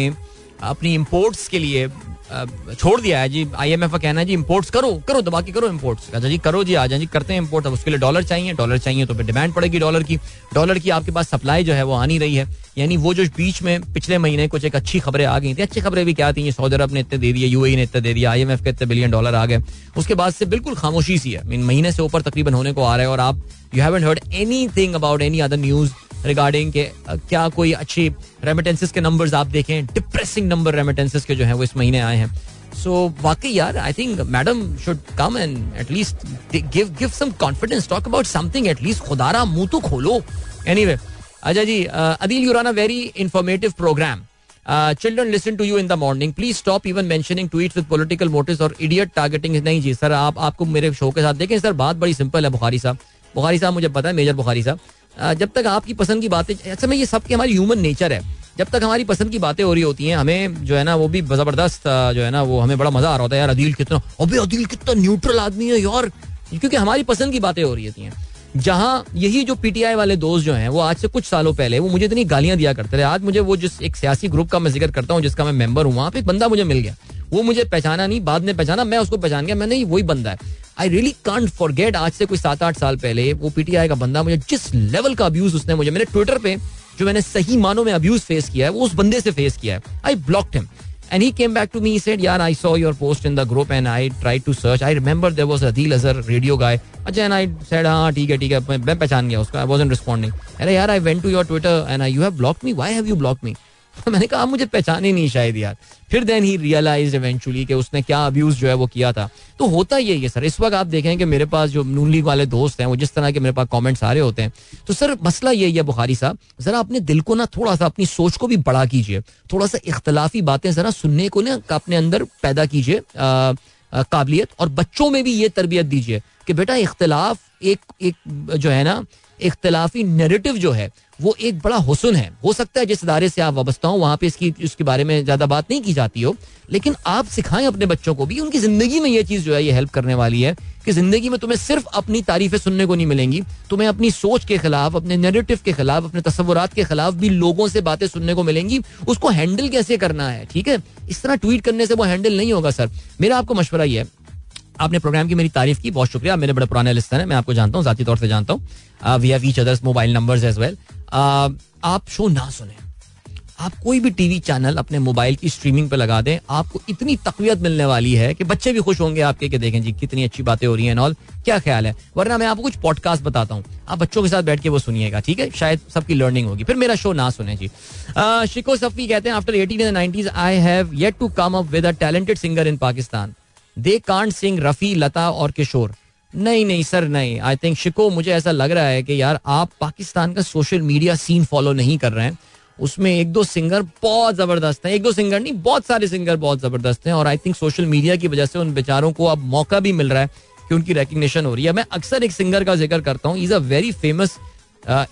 A: अपनी इम्पोर्ट्स के लिए छोड़ दिया है जी आईएमएफ का कहना है जी इम्पोर्ट्स करो करो, दबा के करो इम्पोर्ट्स अच्छा जी, करो जी, आ जाए जी, करते हैं इम्पोर्ट अब उसके लिए डॉलर चाहिए डॉलर चाहिए तो फिर डिमांड पड़ेगी डॉलर की। डॉलर की आपके पास सप्लाई जो है वो आनी रही है। यानी वो जो बीच में पिछले महीने कुछ एक अच्छी खबरें आ गई थी, अच्छी खबरें भी क्या थी सऊदी अरब ने इतने दे दिए यूएई ने इतने दे दिया आईएमएफ के इतने बिलियन डॉलर आ गए। उसके बाद से बिल्कुल खामोशी सी है। महीने से ऊपर तकरीबन होने को आ रहा है और आप you haven't heard anything about any other news regarding के क्या कोई अच्छी रेमिटेंसेस के नंबर्स आप देखें डिप्रेसिंग नंबर रेमिटेंसेस के जो है वो इस महीने आए हैं। सो वाकई यार I think madam should come and at least give give some confidence talk about something at least खुदारा मुँह तो खोलो। एनीवे अच्छा जी Adeel you run a very informative program children listen to you in the morning please stop even mentioning tweet with political motives और idiot targeting नहीं जी sir आप, आपको मेरे शो के साथ देखें। सर बात बड़ी सिंपल है, बुखारी साहब। बुखारी साहब, मुझे पता है मेजर बुखारी साहब। जब तक आपकी पसंद की बातें अच्छा में ये सबके हमारी ह्यूमन नेचर है। जब तक हमारी पसंद की बातें हो रही होती हैं, हमें जो है ना, वो भी ज़बरदस्त जो है ना, वो हमें बड़ा मज़ा आ रहा होता है। यार, अदील कितना, अबे अदील कितना न्यूट्रल आदमी है यार। क्योंकि हमारी पसंद की बातें हो रही होती हैं। जहाँ यही जो पीटीआई वाले दोस्त जो हैं, वो आज से कुछ सालों पहले, वो मुझे इतनी गालियाँ दिया करते थे। आज मुझे वो जिस एक सियासी ग्रुप का मैं ज़िक्र करता हूँ, जिसका मैं मेंबर हूँ, वहाँ पे एक बंदा मुझे मिल गया। वो मुझे पहचाना नहीं, बाद में पहचाना, मैं उसको पहचान गया मैं नहीं वही बंदा है। आई रियली कांट फॉरगेट आज से कोई सात आठ साल पहले वो पीटीआई का बंदा मुझे जिस लेवल का अब्यूज उसने मुझे मेरे ट्विटर पे जो मैंने सही मानों में अब्यूज फेस किया है वो उस बंदे से फेस किया है I blocked him And he came back to me. He said, "Yeah, I saw your post in the group and I tried to search. I remember there was Adil Azhar radio guy. अच्छा and I said, हाँ ठीक है ठीक है मैं पहचान गया उसको. I wasn't responding. अरे यार I went to your Twitter and I, you have blocked me. Why have you blocked me? मैंने कहा मुझे पहचाने नहीं शायद यार. फिर देन ही रियलाइज़ इवेंचुअली कि उसने क्या अब्यूज जो है वो किया था। तो होता ही है सर इस वक्त आप देखें कि मेरे पास जो नून लीग वाले दोस्त हैं, वो जिस तरह के मेरे पास कमेंट्स आ रहे होते हैं। तो सर मसला यही है बुखारी साहब, जरा अपने दिल को ना थोड़ा सा अपनी सोच को भी बड़ा कीजिए। थोड़ा सा इख्तलाफी बातें जरा सुनने को ना अपने अंदर पैदा कीजिए काबिलियत। और बच्चों में भी ये तरबियत दीजिए कि बेटा इख्तलाफ एक एक जो है ना
B: इख्तलाफी नेरेटिव जो है, वो एक बड़ा हुसन है। हो सकता है जिस इदारे से आप वाबस्ता हो, वहाँ पे इसकी, इसके बारे में ज़्यादा बात नहीं की जाती हो, लेकिन आप सिखाएँ अपने बच्चों को भी, उनकी ज़िंदगी में ये चीज़ जो है, ये हेल्प करने वाली है कि ज़िंदगी में तुम्हें सिर्फ़ अपनी तारीफें सुनने को नहीं मिलेंगी, तुम्हें अपनी सोच के खिलाफ, अपने नेरेटिव के खिलाफ, अपने तस्वुरात के खिलाफ भी लोगों से बातें सुनने को मिलेंगी। उसको हैंडल कैसे करना है, ठीक है? इस तरह ट्वीट करने से वो हैंडल नहीं होगा सर मेरा आपको मशवरा ये है आपने प्रोग्राम की मेरी तारीफ़ की, बहुत शुक्रिया। मेरे बड़े पुराने लिस्टर हैं, मैं आपको जानता हूँ, जाती तौर से जानता हूँ। We have each other's mobile numbers as well आप शो ना सुने। आप कोई भी टीवी चैनल अपने मोबाइल की स्ट्रीमिंग पे लगा दें, आपको इतनी तकवीत मिलने वाली है कि बच्चे भी खुश होंगे आपके कि देखें जी, कितनी अच्छी बातें हो रही हैं ऑल क्या ख्याल है? वरना मैं आपको कुछ पॉडकास्ट बताता हूँ। आप बच्चों के साथ बैठ के वो सुनिएगा, ठीक है? शायद सबकी लर्निंग होगी। फिर मेरा शो ना सुने जी। शिको सफी कहते हैं after eighteen in nineties I have yet to come up with a talented singer in Pakistan they can't sing, Rafi, Lata और किशोर। नहीं नहीं, सर, नहीं। आई थिंक शिको, मुझे ऐसा लग रहा है कि यार, आप पाकिस्तान का सोशल मीडिया सीन फॉलो नहीं कर रहे हैं। उसमें एक दो सिंगर बहुत ज़बरदस्त हैं। एक दो सिंगर नहीं, बहुत सारे सिंगर बहुत ज़बरदस्त हैं। और आई थिंक सोशल मीडिया की वजह से उन बेचारों को अब मौका भी मिल रहा है कि उनकी रिकग्निशन हो रही है। मैं अक्सर एक सिंगर का ज़िक्र करता हूँ। Is a very famous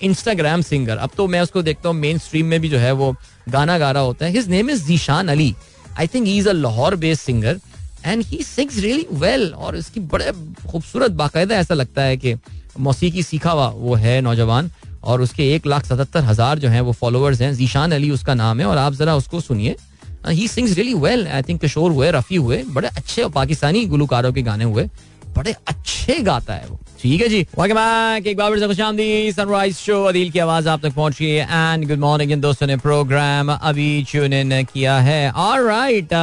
B: Instagram singer अब तो मैं उसको देखता हूँ मेन स्ट्रीम में भी जो है वो गाना गा रहा होता है। His name is Zeeshan Ali I think he is a Lahore based singer and he sings really well और इसकी बड़े खूबसूरत बाकायदा ऐसा लगता है कि मौसीकी सीखा हुआ वो है नौजवान और उसके एक लाख सतहत्तर हज़ार जो है वो फॉलोअर्स हैं। जीशान अली उसका नाम है और आप जरा उसको सुनिए। He sings really well I think Kishore हुए, रफी हुए, बड़े अच्छे पाकिस्तानी गुलकारों के गाने हुए। बड़े अच्छे गाता है वो। ठीक है जी। सनराइज शो अदील की आवाज़ आप तक पहुँची है। एंड गुड मॉर्निंग इन दोस्तों ने प्रोग्राम अभी ट्यून इन किया है। Alright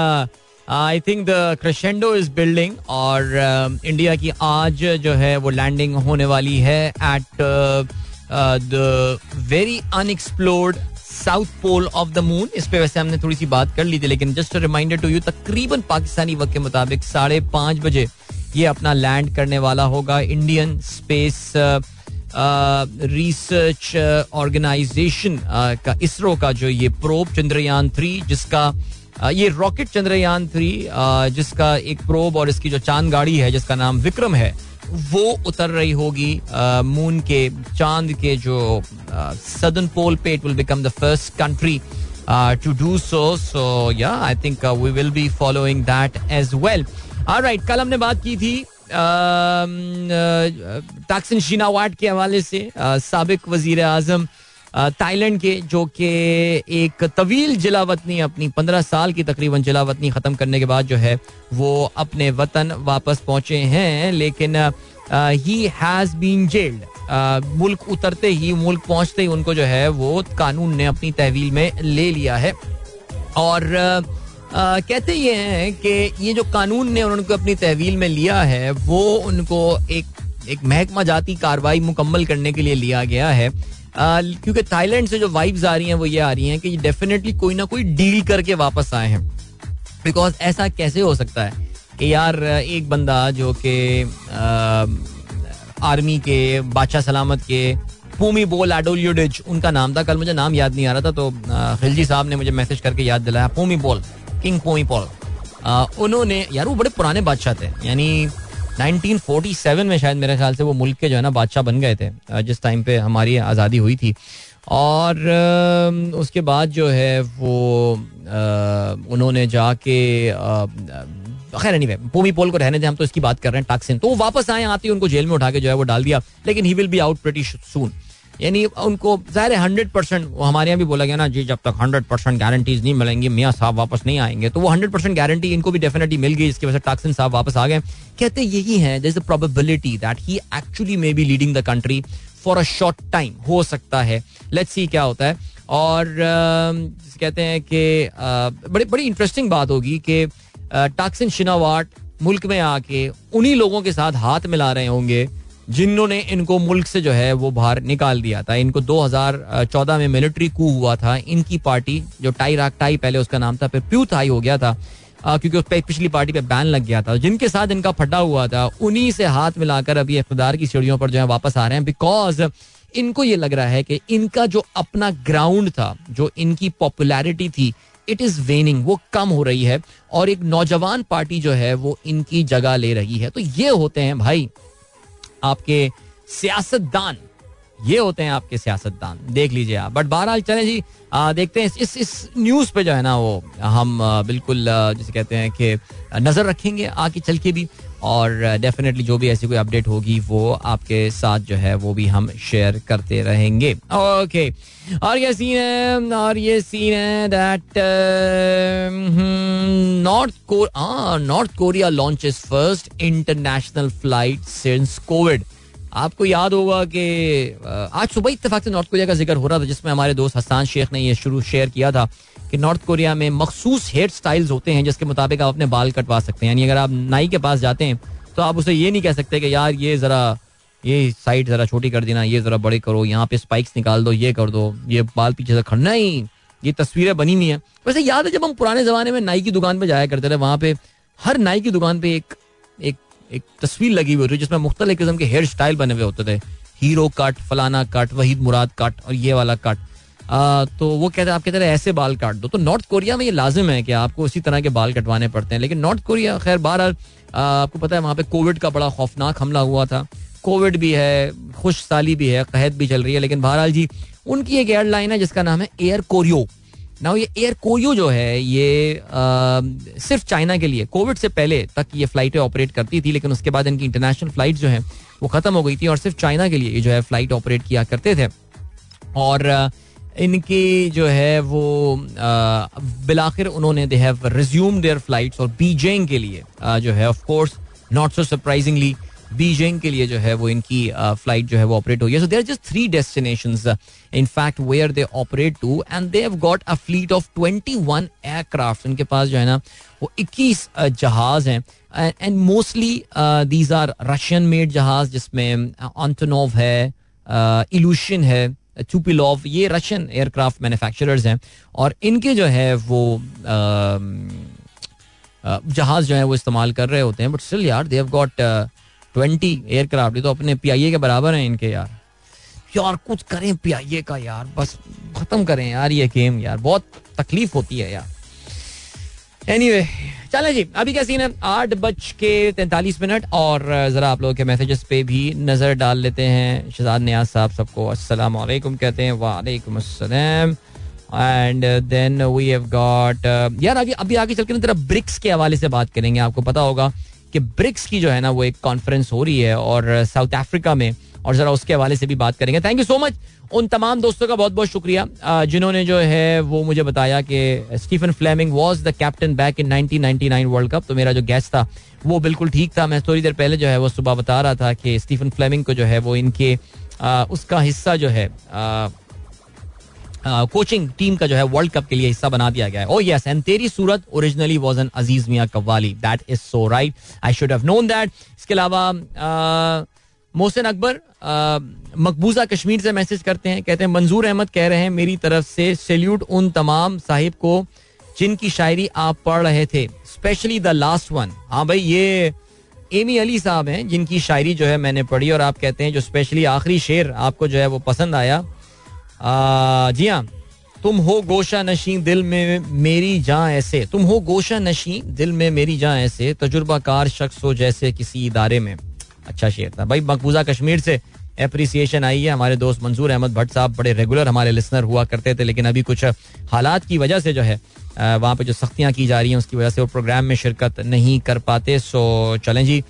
B: I think the crescendo is building और इंडिया uh, की आज जो है वो लैंडिंग होने वाली है at the very unexplored south pole of the moon इस पे वैसे हमने थोड़ी सी बात कर ली थी लेकिन जस्ट रिमाइंडर टू यू तकरीबन पाकिस्तानी वक्त के मुताबिक साढ़े पाँच बजे ये अपना लैंड करने वाला होगा इंडियन स्पेस रिसर्च ऑर्गेनाइजेशन का इसरो का जो ये प्रोब चंद्रयान थ्री जिसका ये रॉकेट चंद्रयान थ्री जिसका एक प्रोब और इसकी जो चाँद गाड़ी है, जिसका नाम विक्रम है, वो उतर रही होगी मून के, चाँद के जो सदर्न पोल पे it will become the first country to do so so या I think we will be following that as well right कल हमने बात की थी टाक्सिन शीनावाट के हवाले से सबक वज़ीर आज़म थाईलैंड के जो कि एक तवील जिला वतनी अपनी पंद्रह साल की तकरीबन जिला वतनी ख़त्म करने के बाद जो है वो अपने वतन वापस पहुँचे हैं लेकिन ही हैज़ बीन जेल्ड मुल्क उतरते ही मुल्क पहुँचते ही उनको जो है वो कानून ने अपनी तहवील में ले लिया है। और आ, कहते ये हैं कि ये जो कानून ने उनको अपनी तहवील में लिया है वो उनको एक एक महकमा जाती कार्रवाई मुकम्मल करने के लिए लिया गया है। क्योंकि थाईलैंड से जो वाइब्स आ रही हैं, वो ये आ रही हैं कि डेफिनेटली कोई ना कोई डील करके वापस आए हैं। बिकॉज़ ऐसा कैसे हो सकता है कि यार, एक बंदा जो कि आर्मी के, बादशाह सलामत के पूमी बोल एडोलियोडिज उनका नाम था, कल मुझे नाम याद नहीं आ रहा था तो खिलजी साहब ने मुझे मैसेज करके याद दिलाया पूमी बोल किंग पूमी पॉल उन्होंने, यार वो बड़े पुराने बादशाह थे, यानी 1947 में शायद मेरे ख्याल से वो मुल्क के जो है ना बादशाह बन गए थे जिस टाइम पे हमारी आज़ादी हुई थी। और उसके बाद जो है वो उन्होंने जाके खैर नहीं भाई भूमि पोल को रहने दें, हम तो इसकी बात कर रहे हैं टाक्सिन तो वो वापस आए, आते ही उनको जेल में उठा के जो है वो डाल दिया, लेकिन he will be out pretty soon यानी उनको ज़ाहिर हंड्रेड परसेंट वो हमारे यहाँ भी बोला गया ना जी जब तक हंड्रेड परसेंट गारंटीज नहीं मिलेंगी मियाँ साहब वापस नहीं आएँगे तो वो हंड्रेड परसेंट गारंटी इनको भी डेफिनेटली मिल गई इसकी वजह से टाक्सिन साहब वापस आ गए। कहते यही है there is a probability that he actually may be leading the country for a short time हो सकता है। लेट्स सी क्या होता है। और uh, कहते हैं कि uh, बड़ी बड़ी इंटरेस्टिंग बात होगी कि टाक्सिन शिनावाट मुल्क में आके उन्हीं लोगों के साथ हाथ मिला रहे होंगे जिन्होंने इनको मुल्क से जो है वो बाहर निकाल दिया था। इनको 2014 में मिलिट्री कू हुआ था। इनकी पार्टी जो टाई राक टाई पहले उसका नाम था फिर प्यू थाई हो गया था आ, क्योंकि उस पर पिछली पार्टी पे बैन लग गया था। जिनके साथ इनका फटा हुआ था उन्हीं से हाथ मिलाकर अभी इकतदार की सीढ़ियों पर जो है वापस आ रहे हैं। बिकॉज़ इनको ये लग रहा है कि इनका जो अपना ग्राउंड था जो इनकी पॉपुलैरिटी थी इट इज़ वेनिंग वो कम हो रही है। और एक नौजवान पार्टी जो है वो इनकी जगह ले रही है। तो ये होते हैं भाई आपके सियासतदान ये होते हैं आपके सियासतदान। देख लीजिए आप। बट बहरहाल चले जी आ, देखते हैं इस इस न्यूज़ पे जो है ना वो हम आ, बिल्कुल आ, जैसे कहते हैं कि नज़र रखेंगे आके चल के भी। और डेफिनेटली जो भी ऐसी कोई अपडेट होगी, वो आपके साथ जो है, वो भी हम शेयर करते रहेंगे। ओके और ये सीन है, और ये सीन है that North North Korea launches first international flight since Covid आपको याद होगा कि आज सुबह इतफाक से नॉर्थ कोरिया का ज़िक्र हो रहा था, जिसमें हमारे दोस्त हसान शेख ने यह शुरू शेयर किया था कि नॉर्थ कोरिया में मखसूस हेयर स्टाइल्स होते हैं जिसके मुताबिक आप अपने बाल कटवा सकते हैं। यानी अगर आप नाई के पास जाते हैं तो आप उसे ये नहीं कह सकते कि यार ये ज़रा, ये साइड ज़रा छोटी कर देना, ये ज़रा बड़े करो, यहाँ पे स्पाइक्स निकाल दो, ये कर दो, ये बाल पीछे से खड़ना ही, ये तस्वीरें बनी हुई है। वैसे याद है जब हम पुराने ज़माने में नाई की दुकान पर जाया करते थे, वहाँ पे हर नाई की दुकान पे एक एक एक तस्वीर लगी हुई होती जिसमें मुख्तलिफ़ किस्म के हेयर स्टाइल बने हुए होते थे। हीरो कट फलाना कट वहीद मुराद कट और ये वाला कट आ, तो वो कहते हैं आप कहते हैं ऐसे बाल काट दो। तो नॉर्थ कोरिया में ये लाजिम है कि आपको उसी तरह के बाल कटवाने पड़ते हैं। लेकिन नॉर्थ कोरिया खैर बार आपको पता है वहाँ पे कोविड का बड़ा खौफनाक हमला हुआ था। कोविड भी है खुश साली भी है कहत भी चल रही है। लेकिन बहरहाल जी उनकी एक एयरलाइन है जिसका नाम है एयर कोरियो ना ये एयर कोरियो जो है ये आ, सिर्फ़ चाइना के लिए कोविड से पहले तक ये फ्लाइटें ऑपरेट करती थी लेकिन उसके बाद इनकी इंटरनेशनल फ़्लाइट जो है वो खत्म हो गई थी और सिर्फ़ चाइना के लिए ये जो है फ़्लाइट ऑपरेट किया करते थे। और इनकी जो है वो बिलाखिर उन्होंने they have resume their flights और बीजिंग के लिए आ, जो है of course not so surprisingly Beijing के लिए जो है वो इनकी फ़्लाइट जो है वो ऑपरेट है so there just three destination in fact where they operate to and they have got a fleet of twenty one aircraft इनके पास जो है ना, वो इक्कीस जहाज़ हैं। And mostly these are Russian made जहाज़, जिसमें ऑन्टोनोव है इलूशन है चुपिलोव ये रशियन एयरक्राफ्ट मैन्युफैक्चरर्स हैं। और इनके जो है वो जहाज़ जो है वो इस्तेमाल कर रहे होते हैं बट स्टिल यार they have got twenty aircraft ये तो अपने पीआईए के बराबर हैं इनके यार। यार कुछ करें पीआईए का यार बस खत्म करें यार ये गेम यार बहुत तकलीफ़ होती है यार। एनी anyway, चले जी अभी क्या सीन है आठ बज के तैंतालीस मिनट और जरा आप लोगों के मैसेजेस पे भी नज़र डाल लेते हैं। शहजाद न्याज साहब सबको अस्सलाम वालेकुम कहते हैं वालेकुम अस्सलाम। And then we have got यार अभी अभी आगे चल के तेरा ब्रिक्स के हवाले से बात करेंगे आपको पता होगा। कि ब्रिक्स की जो है ना वो एक कॉन्फ्रेंस हो रही है और साउथ अफ्रीका में। और जरा उसके हवाले से भी बात करेंगे। थैंक यू सो मच उन तमाम दोस्तों का बहुत बहुत शुक्रिया जिन्होंने जो है वो मुझे बताया कि Stephen Fleming was the captain back in 1999 world cup तो मेरा जो गेस्ट था वो बिल्कुल ठीक था। मैं थोड़ी देर पहले जो है वो सुबह बता रहा था कि स्टीफन फ्लेमिंग को जो है वो इनके आ, उसका हिस्सा जो है आ, कोचिंग टीम का जो है वर्ल्ड कप के लिए हिस्सा बना दिया गया है। ओ यस एंड तेरी सूरत originally was an Aziz Mian qawwali that is so right I should have known that इसके अलावा मोहसिन अकबर मकबूजा कश्मीर से मैसेज करते हैं। कहते हैं, मंजूर अहमद कह रहे हैं, मेरी तरफ़ से सैल्यूट उन तमाम साहिब को जिनकी शायरी आप पढ़ रहे थे स्पेशली द लास्ट वन हाँ भाई, ये एमी अली साहब हैं, जिनकी शायरी जो है मैंने पढ़ी और आप कहते हैं जो स्पेशली आखिरी शेर आपको जो है वो पसंद आया। जी हाँ तुम हो गोशा नशी दिल में मेरी जान ऐसे। तुम हो गोशा नशी दिल में मेरी जान ऐसे, तजुर्बाकार शख्स हो जैसे किसी इदारे में। अच्छा शेर था। भाई, मकबूजा कश्मीर से अप्रिसिएशन आई है। हमारे दोस्त मंजूर अहमद भट्ट साहब बड़े रेगुलर हमारे लिसनर हुआ करते थे, लेकिन अभी कुछ हालात की वजह से जो है वहाँ पे जो सख्तियाँ की जा रही हैं, उसकी वजह से वो प्रोग्राम में शिरकत नहीं कर पाते। सो चलें जी।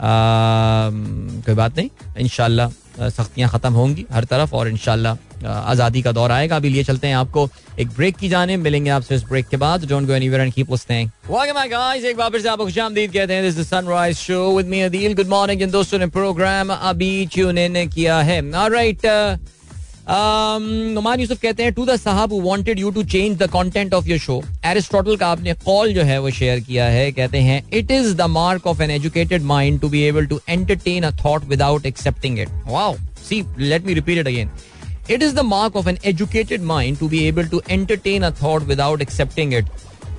B: कोई बात नहीं। इनशाला सख्तियाँ ख़त्म होंगी हर तरफ़ और इनशाला आज़ादी का दौर आएगा। अभी लिए चलते हैं आपको एक ब्रेक की जाने। मिलेंगे आपसे इस ब्रेक के बाद। Don't go anywhere and keep listening welcome my guys एक बार फिर से आपको खुशामदीद कहते हैं। This is Sunrise show with me Adeel good morning इन दोस्तों ने प्रोग्राम अभी ट्यून इन किया है। ऑलराइट नुमान यूसुफ कहते हैं to the sahab wanted you to change the content of your show Aristotle का आपने कॉल जो है वो शेयर किया है, कहते हैं it is the mark of an educated mind to be able to entertain a thought without accepting it wow see let me repeat it again it is the mark of an educated mind to be able to entertain a thought without accepting it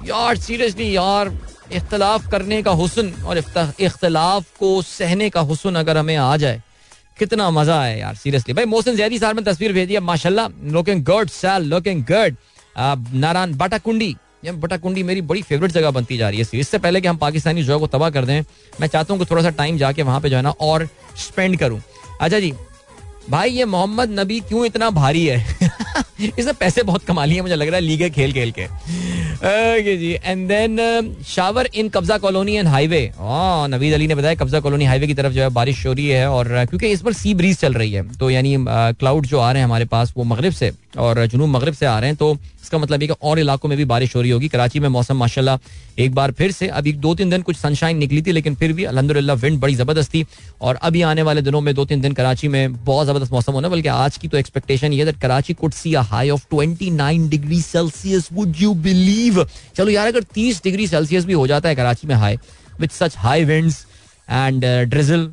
B: यार seriously यार, इख्तलाफ करने का हुसन और इख्तलाफ को सहने का हुसन अगर हमें आ जाए कितना मज़ा आया यार सीरियसली भाई, मोहसिन जैदी साहब ने तस्वीर भेजी है, माशाल्लाह लुकिंग गुड सैल लुकिंग गुड नारायण बाटाकुंडी बटाकुंडी मेरी बड़ी फेवरेट जगह बनती जा रही है इससे पहले कि हम पाकिस्तानी जो है वो तबाह कर दें, मैं चाहता हूँ कि थोड़ा सा टाइम जाके वहाँ पे जो है ना और स्पेंड करूँ। अच्छा जी, भाई, ये मोहम्मद नबी क्यों इतना भारी है? इसने पैसे बहुत कमा लिए मुझे लग रहा है लीगे खेल खेल के। ओके जी. एंड देन शावर इन कब्जा colony and highway Naveed Ali ने बताया कब्जा कॉलोनी हाईवे की तरफ़ जो है बारिश हो रही है और uh, क्योंकि इस पर सी ब्रीज चल रही है तो यानी क्लाउड uh, जो आ रहे हैं हमारे पास वो मगरब से और जुनूब मगरब से आ रहे हैं तो इसका मतलब ये कि और इलाकों में भी बारिश हो रही होगी। कराची में मौसम, माशाल्लाह, एक बार फिर से। अभी दो तीन दिन कुछ सनशाइन निकली थी, लेकिन फिर भी अलहमदिल्ला विंड बड़ी ज़बरदस्त थी। और अभी आने वाले दिनों में दो तीन दिन कराची में बहुत ज़बरदस्त मौसम होना, बल्कि आज की तो एक्सपेक्टेशन ये Karachi could see a high of 29 degree Celsius would you believe चलो यार, अगर 30 डिग्री सेल्सियस भी हो जाता है, कराची में high with such high winds and drizzle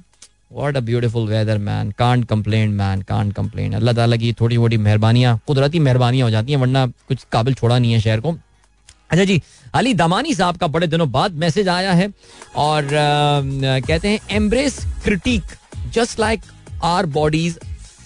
B: what a beautiful weather man can't complain man can't complain अल्लाह ताला की थोड़ी मोटी मेहरबानियाँ कुदरती मेहरबानियाँ हो जाती हैं वरना कुछ काबिल छोड़ा नहीं है शहर को अच्छा जी अली दमानी साहब का बड़े दिनों बाद मैसेज आया है और uh, कहते हैं embrace critic just like our bodies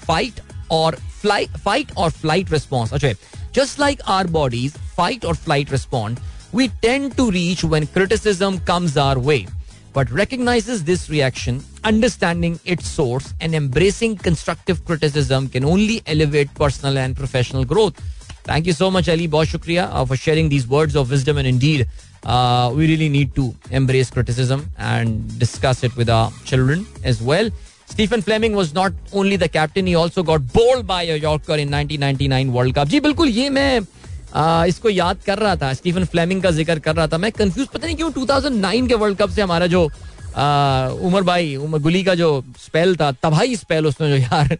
B: fight और flight, fight or flight response. Okay. Just like our bodies fight or flight respond, we tend to reach when criticism comes our way. But recognizes this reaction, understanding its source, and embracing constructive criticism can only elevate personal and professional growth. Thank you so much, Ali. Bahut shukriya uh, for sharing these words of wisdom. And indeed, uh, we really need to embrace criticism and discuss it with our children as well. Stephen Fleming was not only the captain he also got bowled by a yorker in 1999 world cup जी बिल्कुल ये मैं इसको याद कर रहा था, Stephen Fleming का ज़िक्र कर रहा था। मैं कंफ्यूज पता नहीं क्यों 2009 के वर्ल्ड कप से हमारा जो उमर भाई, उमर गुली का जो स्पेल था, तबाही स्पेल उसने जो यार,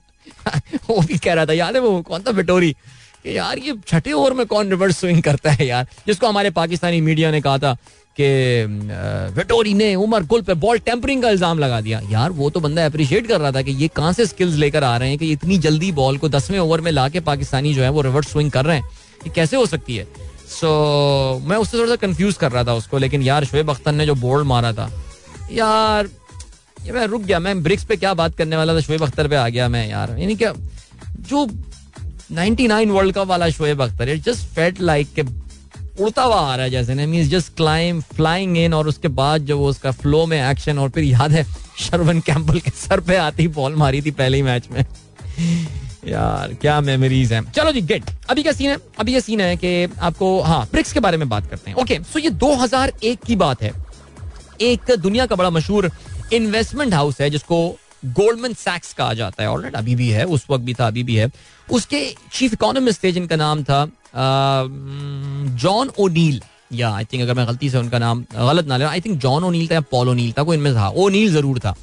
B: वो भी कह रहा था, याद है वो, कौन था विटोरी यार ये छठे ओवर में कौन रिवर्स स्विंग करता है यार? जिसको हमारे पाकिस्तानी मीडिया ने कहा था कि विटोरी ने उमर गुल पे बॉल टेम्परिंग का इल्ज़ाम लगा दिया। यार, वो तो बंदा अप्रिशिएट कर रहा था कि ये कहाँ से स्किल्स लेकर आ रहे हैं कि इतनी जल्दी बॉल को दसवें ओवर में लाके पाकिस्तानी जो है वो रिवर्स स्विंग कर रहे हैं। ये कैसे हो सकती है? सो so, मैं उससे थोड़ा सा कंफ्यूज कर रहा था उसको लेकिन यार शुएब अख्तर ने जो बोल्ड मारा था यार ये मैं रुक गया मैं ब्रिक्स पे क्या बात करने वाला था? शुएब अख्तर पे आ गया मैं यार। यानी क्या जो 99 वर्ल्ड कप वाला Shoaib Akhtar it just felt like के उड़ता हुआ आ रहा है जैसे mean just climb flying in और उसके बाद जो वो उसका फ्लो में एक्शन और फिर याद है शर्वन कैंपल के सर पे आती बॉल मारी थी पहले ही मैच में। यार, क्या मेमोरीज हैं? चलो जी गेट अभी क्या सीन है? अभी ये सीन है कि आपको हाँ ब्रिक्स के बारे में बात करते हैं। ओके सो ये 2001 की बात है। एक दुनिया का बड़ा मशहूर इन्वेस्टमेंट हाउस है, जिसको गोल्डमैन सैक्स कहा जाता है। ऑलरेडी अभी भी है, उस वक्त भी था, अभी भी है। उसके चीफ इकोनॉमिस्ट थे, जिनका नाम था जॉन ओनील या आई थिंक अगर मैं गलती से उनका नाम गलत ना ले आई थिंक जॉन ओनील था या पॉल ओनील था, कोई इनमें था। ओनील ज़रूर था।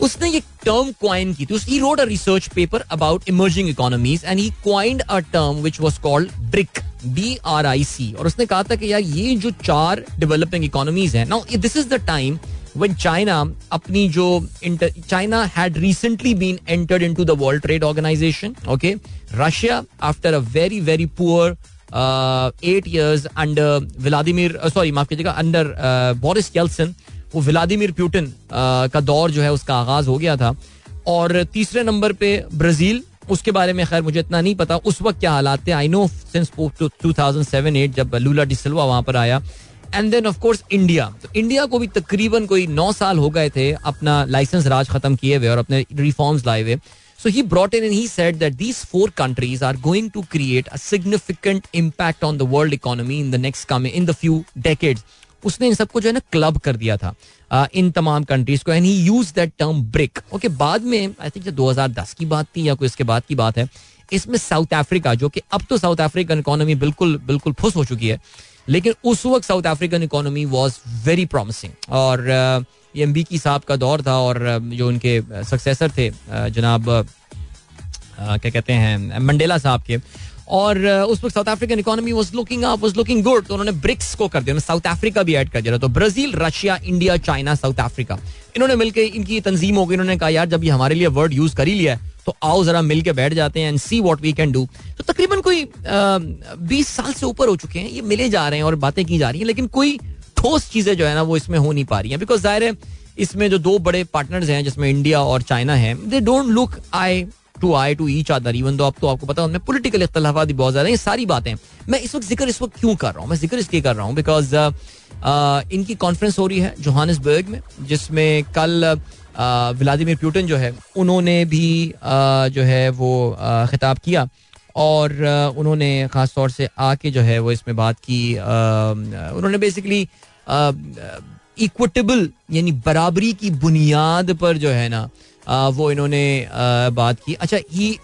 B: उसने ये टर्म क्वाइन की थी he wrote research paper about emerging economies and he coined a term which was called BRIC B R I C और उसने कहा था कि यार, ये जो चार डेवलपिंग इकोनॉमीज है now this is the time when China अपनी जो enter China had recently been entered into the World Trade Organization okay Russia after a very very poor eight years under Vladimir sorry माफ़ कीजिएगा under Boris जेल्सन वो Vladimir Putin का दौर जो है उसका आगाज़ हो गया था। और तीसरे नंबर पे ब्राज़ील, उसके बारे में खैर मुझे इतना नहीं पता। उस वक्त क्या हालात थे? I know since two thousand seven eight जब लूला डिसल्वा वहाँ पर आया। And then of course India तो इंडिया को भी तकरीबन कोई नौ साल हो गए थे अपना लाइसेंस राज खत्म किए हुए और अपने रिफॉर्म्स लाए हुए। So he brought in and he said that these four countries are going to create a significant impact on the world economy in the next coming, in the few decades. उसने इन सबको जो है ना club कर दिया था इन तमाम कंट्रीज़ को and he used that term BRIC okay बाद में आई थिंक 2010 की बात थी या कोई इसके बाद की बात है, इसमें साउथ अफ्रीका जो कि अब तो साउथ अफ्रीकन इकोनॉमी बिल्कुल बिल्कुल फुस हो चुकी है, लेकिन उस वक्त South African economy was very promising और एम की साहब का दौर था और जो उनके सक्सेसर थे जनाब क्या कहते हैं मंडेला साहब के और उस वक्त South African economy was looking up was looking good तो उन्होंने ब्रिक्स को कर दिया। साउथ अफ्रीका भी ऐड कर दिया तो Brazil Russia India China South Africa इन्होंने मिलकर इनकी तंजीम हो गई। इन्होंने कहा, यार, जब ये हमारे लिए वर्ड यूज़ कर ही लिया है तो आओ जरा मिल के बैठ जाते हैं and see what we can do तो तकरीबन कोई बीस साल से ऊपर हो चुके हैं। ये मिले जा रहे हैं और बातें की जा रही हैं, लेकिन कोई ठोस चीज़ें जो है ना, वो इसमें हो नहीं पा रही हैं। बिकॉज़ ज़ाहिर है, इसमें जो दो बड़े पार्टनर्स हैं, जिसमें इंडिया और चाइना है they don't look eye to eye to each other even though अब तो आपको पता है उनमें पोलिटिकल इख्तलाफा भी बहुत ज़्यादा ये सारी बातें मैं इस वक्त ज़िक्र इस वक्त क्यों कर रहा हूँ? मैं ज़िक्र इसलिए कर रहा हूँ बिकॉज़ इनकी कॉन्फ्रेंस हो रही है जोहानिसबर्ग में, जिसमें कल व्लादिमिर प्यूटन जो है, उन्होंने भी जो है वो खिताब किया और उन्होंने ख़ास तौर से आके जो है वो इसमें बात की उन्होंने बेसिकली इक्विटेबल यानी बराबरी की बुनियाद पर जो है ना वो इन्होंने बात की। अच्छा he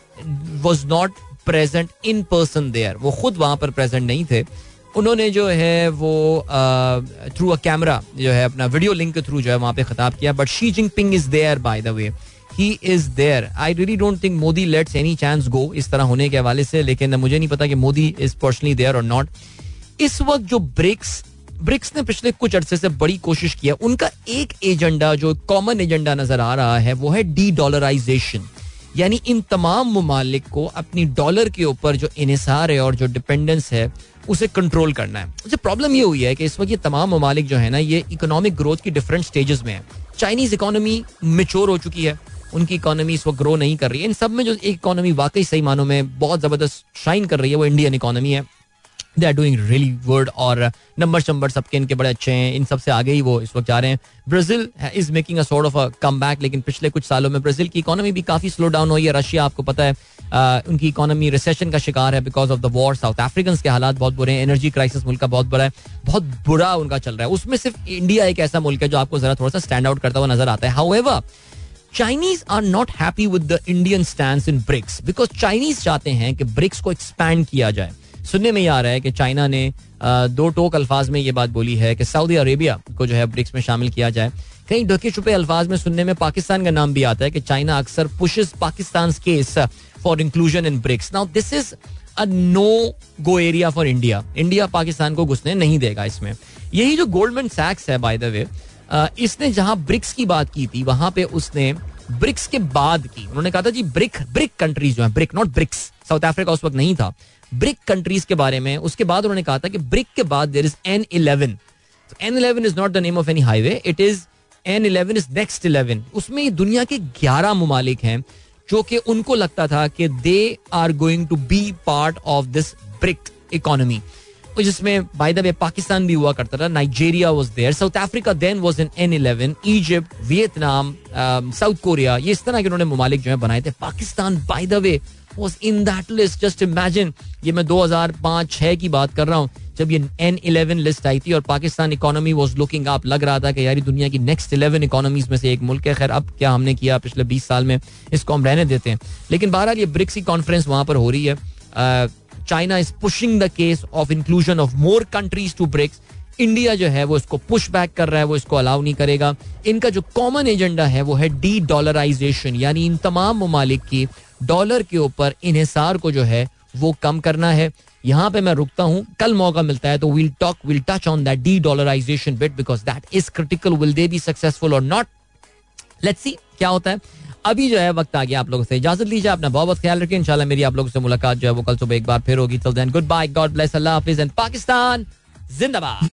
B: was not present in person there वो खुद वहाँ पर प्रेजेंट नहीं थे। उन्होंने जो है वो थ्रू अ कैमरा जो है, अपना वीडियो लिंक के थ्रू जो है वहाँ पे खिताब किया। But Xi Jinping is there by the way he is there I really don't think Modi lets any chance go इस तरह होने के हवाले से, लेकिन मुझे नहीं पता कि मोदी इज़ पर्सनली देयर और नॉट इस वक्त जो ब्रिक्स ब्रिक्स ने पिछले कुछ अरसे से बड़ी कोशिश किया उनका एक एजेंडा, जो कॉमन एजेंडा नज़र आ रहा है, वो है डी डॉलराइजेशन यानी इन तमाम ममालिक को अपनी डॉलर के ऊपर जो इसार है और जो डिपेंडेंस है, उसे कंट्रोल करना है। मुझे प्रॉब्लम ये हुई है कि इस वक्त ये तमाम ममालिक जो है ना, ये इकोनॉमिक ग्रोथ की डिफरेंट स्टेजेस में है। चाइनीज़ इकोनॉमी मेच्योर हो चुकी है। उनकी इकोनॉमी इस वक्त ग्रो नहीं कर रही है। इन सब में जो एक इकोनॉमी वाकई सही मानों में बहुत ज़बरदस्त शाइन कर रही है, वो इंडियन इकोनॉमी है। They are doing really good और नंबर शंबर सबके इनके बड़े अच्छे हैं। इन सबसे आगे ही वो इस वक्त जा रहे हैं। Brazil is making a sort of a comeback लेकिन पिछले कुछ सालों में ब्राज़ील की इकोनॉमी भी काफ़ी स्लो डाउन हुई है। रशिया आपको पता है Uh, उनकी इकोनॉमी रिसेशन का शिकार है because of the war South African के हालात बहुत बुरे हैं। एनर्जी क्राइसिस मुल्क का बहुत बड़ा है। बहुत बुरा उनका चल रहा है। उसमें सिर्फ़ इंडिया एक ऐसा मुल्क है जो आपको जरा थोड़ा सा स्टैंड आउट करता हुआ नज़र आता है। How Chinese are not happy with the Indian stand in BRICS because Chinese चाहते हैं कि ब्रिक्स को एक्सपैंड किया जाए। सुनने में ये आ रहा है कि चाइना ने दो टोक अल्फाज में ये बात बोली है कि सऊदी अरेबिया को जो है ब्रिक्स में शामिल किया जाए। कहीं ढके छुपे अल्फाज में सुनने में पाकिस्तान का नाम भी आता है कि चाइना अक्सर pushes Pakistan case for inclusion in BRICS now this is a no go area for India India Pakistan को घुसने नहीं देगा इसमें। यही जो गोल्डमैन सैक्स है बाय द वे इसने जहाँ ब्रिक्स की बात की थी, वहाँ पे उसने ब्रिक्स के बाद की, उन्होंने कहा था जी ब्रिक ब्रिक कंट्रीज़ जो है BRIC not BRICS South Africa उस वक्त नहीं था। ब्रिक कंट्रीज़ के बारे में, उसके बाद उन्होंने कहा था कि ब्रिक के बाद there is N eleven N eleven is not the name of any highway it is N eleven is next eleven उसमें दुनिया के ग्यारह ममालिक हैं, जो कि उनको लगता था कि they are going to be part of this BRIC economy जिसमें बाय द वे पाकिस्तान भी हुआ करता था Nigeria was there South Africa then was in N eleven Egypt Vietnam South Korea ये इस तरह के उन्होंने ममालिक जो है बनाए थे। Pakistan by the way was in that list just imagine ये मैं 2005 6 की बात कर रहा हूँ, जब ये एन इलेवन लिस्ट आई थी और Pakistan economy was looking up लग रहा था कि यार दुनिया की नेक्स्ट इलेवन इकोनॉमीज में से एक मुल्क है। खैर, अब क्या हमने किया पिछले बीस साल में? इसको हम रहने देते हैं। लेकिन बहरहाल ये ब्रिक्स की कॉन्फ्रेंस वहाँ पर हो रही है। China is pushing the case of inclusion of more countries to BRICS India जो है, वो इसको पुश बैक कर रहा है, वो इसको अलाउ नहीं करेगा। इनका जो कॉमन एजेंडा है, वो है डी डॉलराइजेशन यानी इन तमाम ममालिक की डॉलर के ऊपर इन्हिसार को जो है वो कम करना है। यहाँ पे मैं रुकता हूँ, कल मौका मिलता है तो we'll talk we'll touch on that dedollarisation bit because that is critical will they be successful और नॉट लेट्स सी क्या होता है। अभी जो है वक्त आ गया आप लोगों से इजाज़त लीजिए, अपना बहुत बहुत ख्याल रखिए। इंशाल्लाह मेरी आप लोगों से मुलाकात जो है वो कल सुबह एक बार फिर होगी। गुड बाय गॉड ब्लेस अल्लाह हाफिज. एंड पाकिस्तान जिंदाबाद।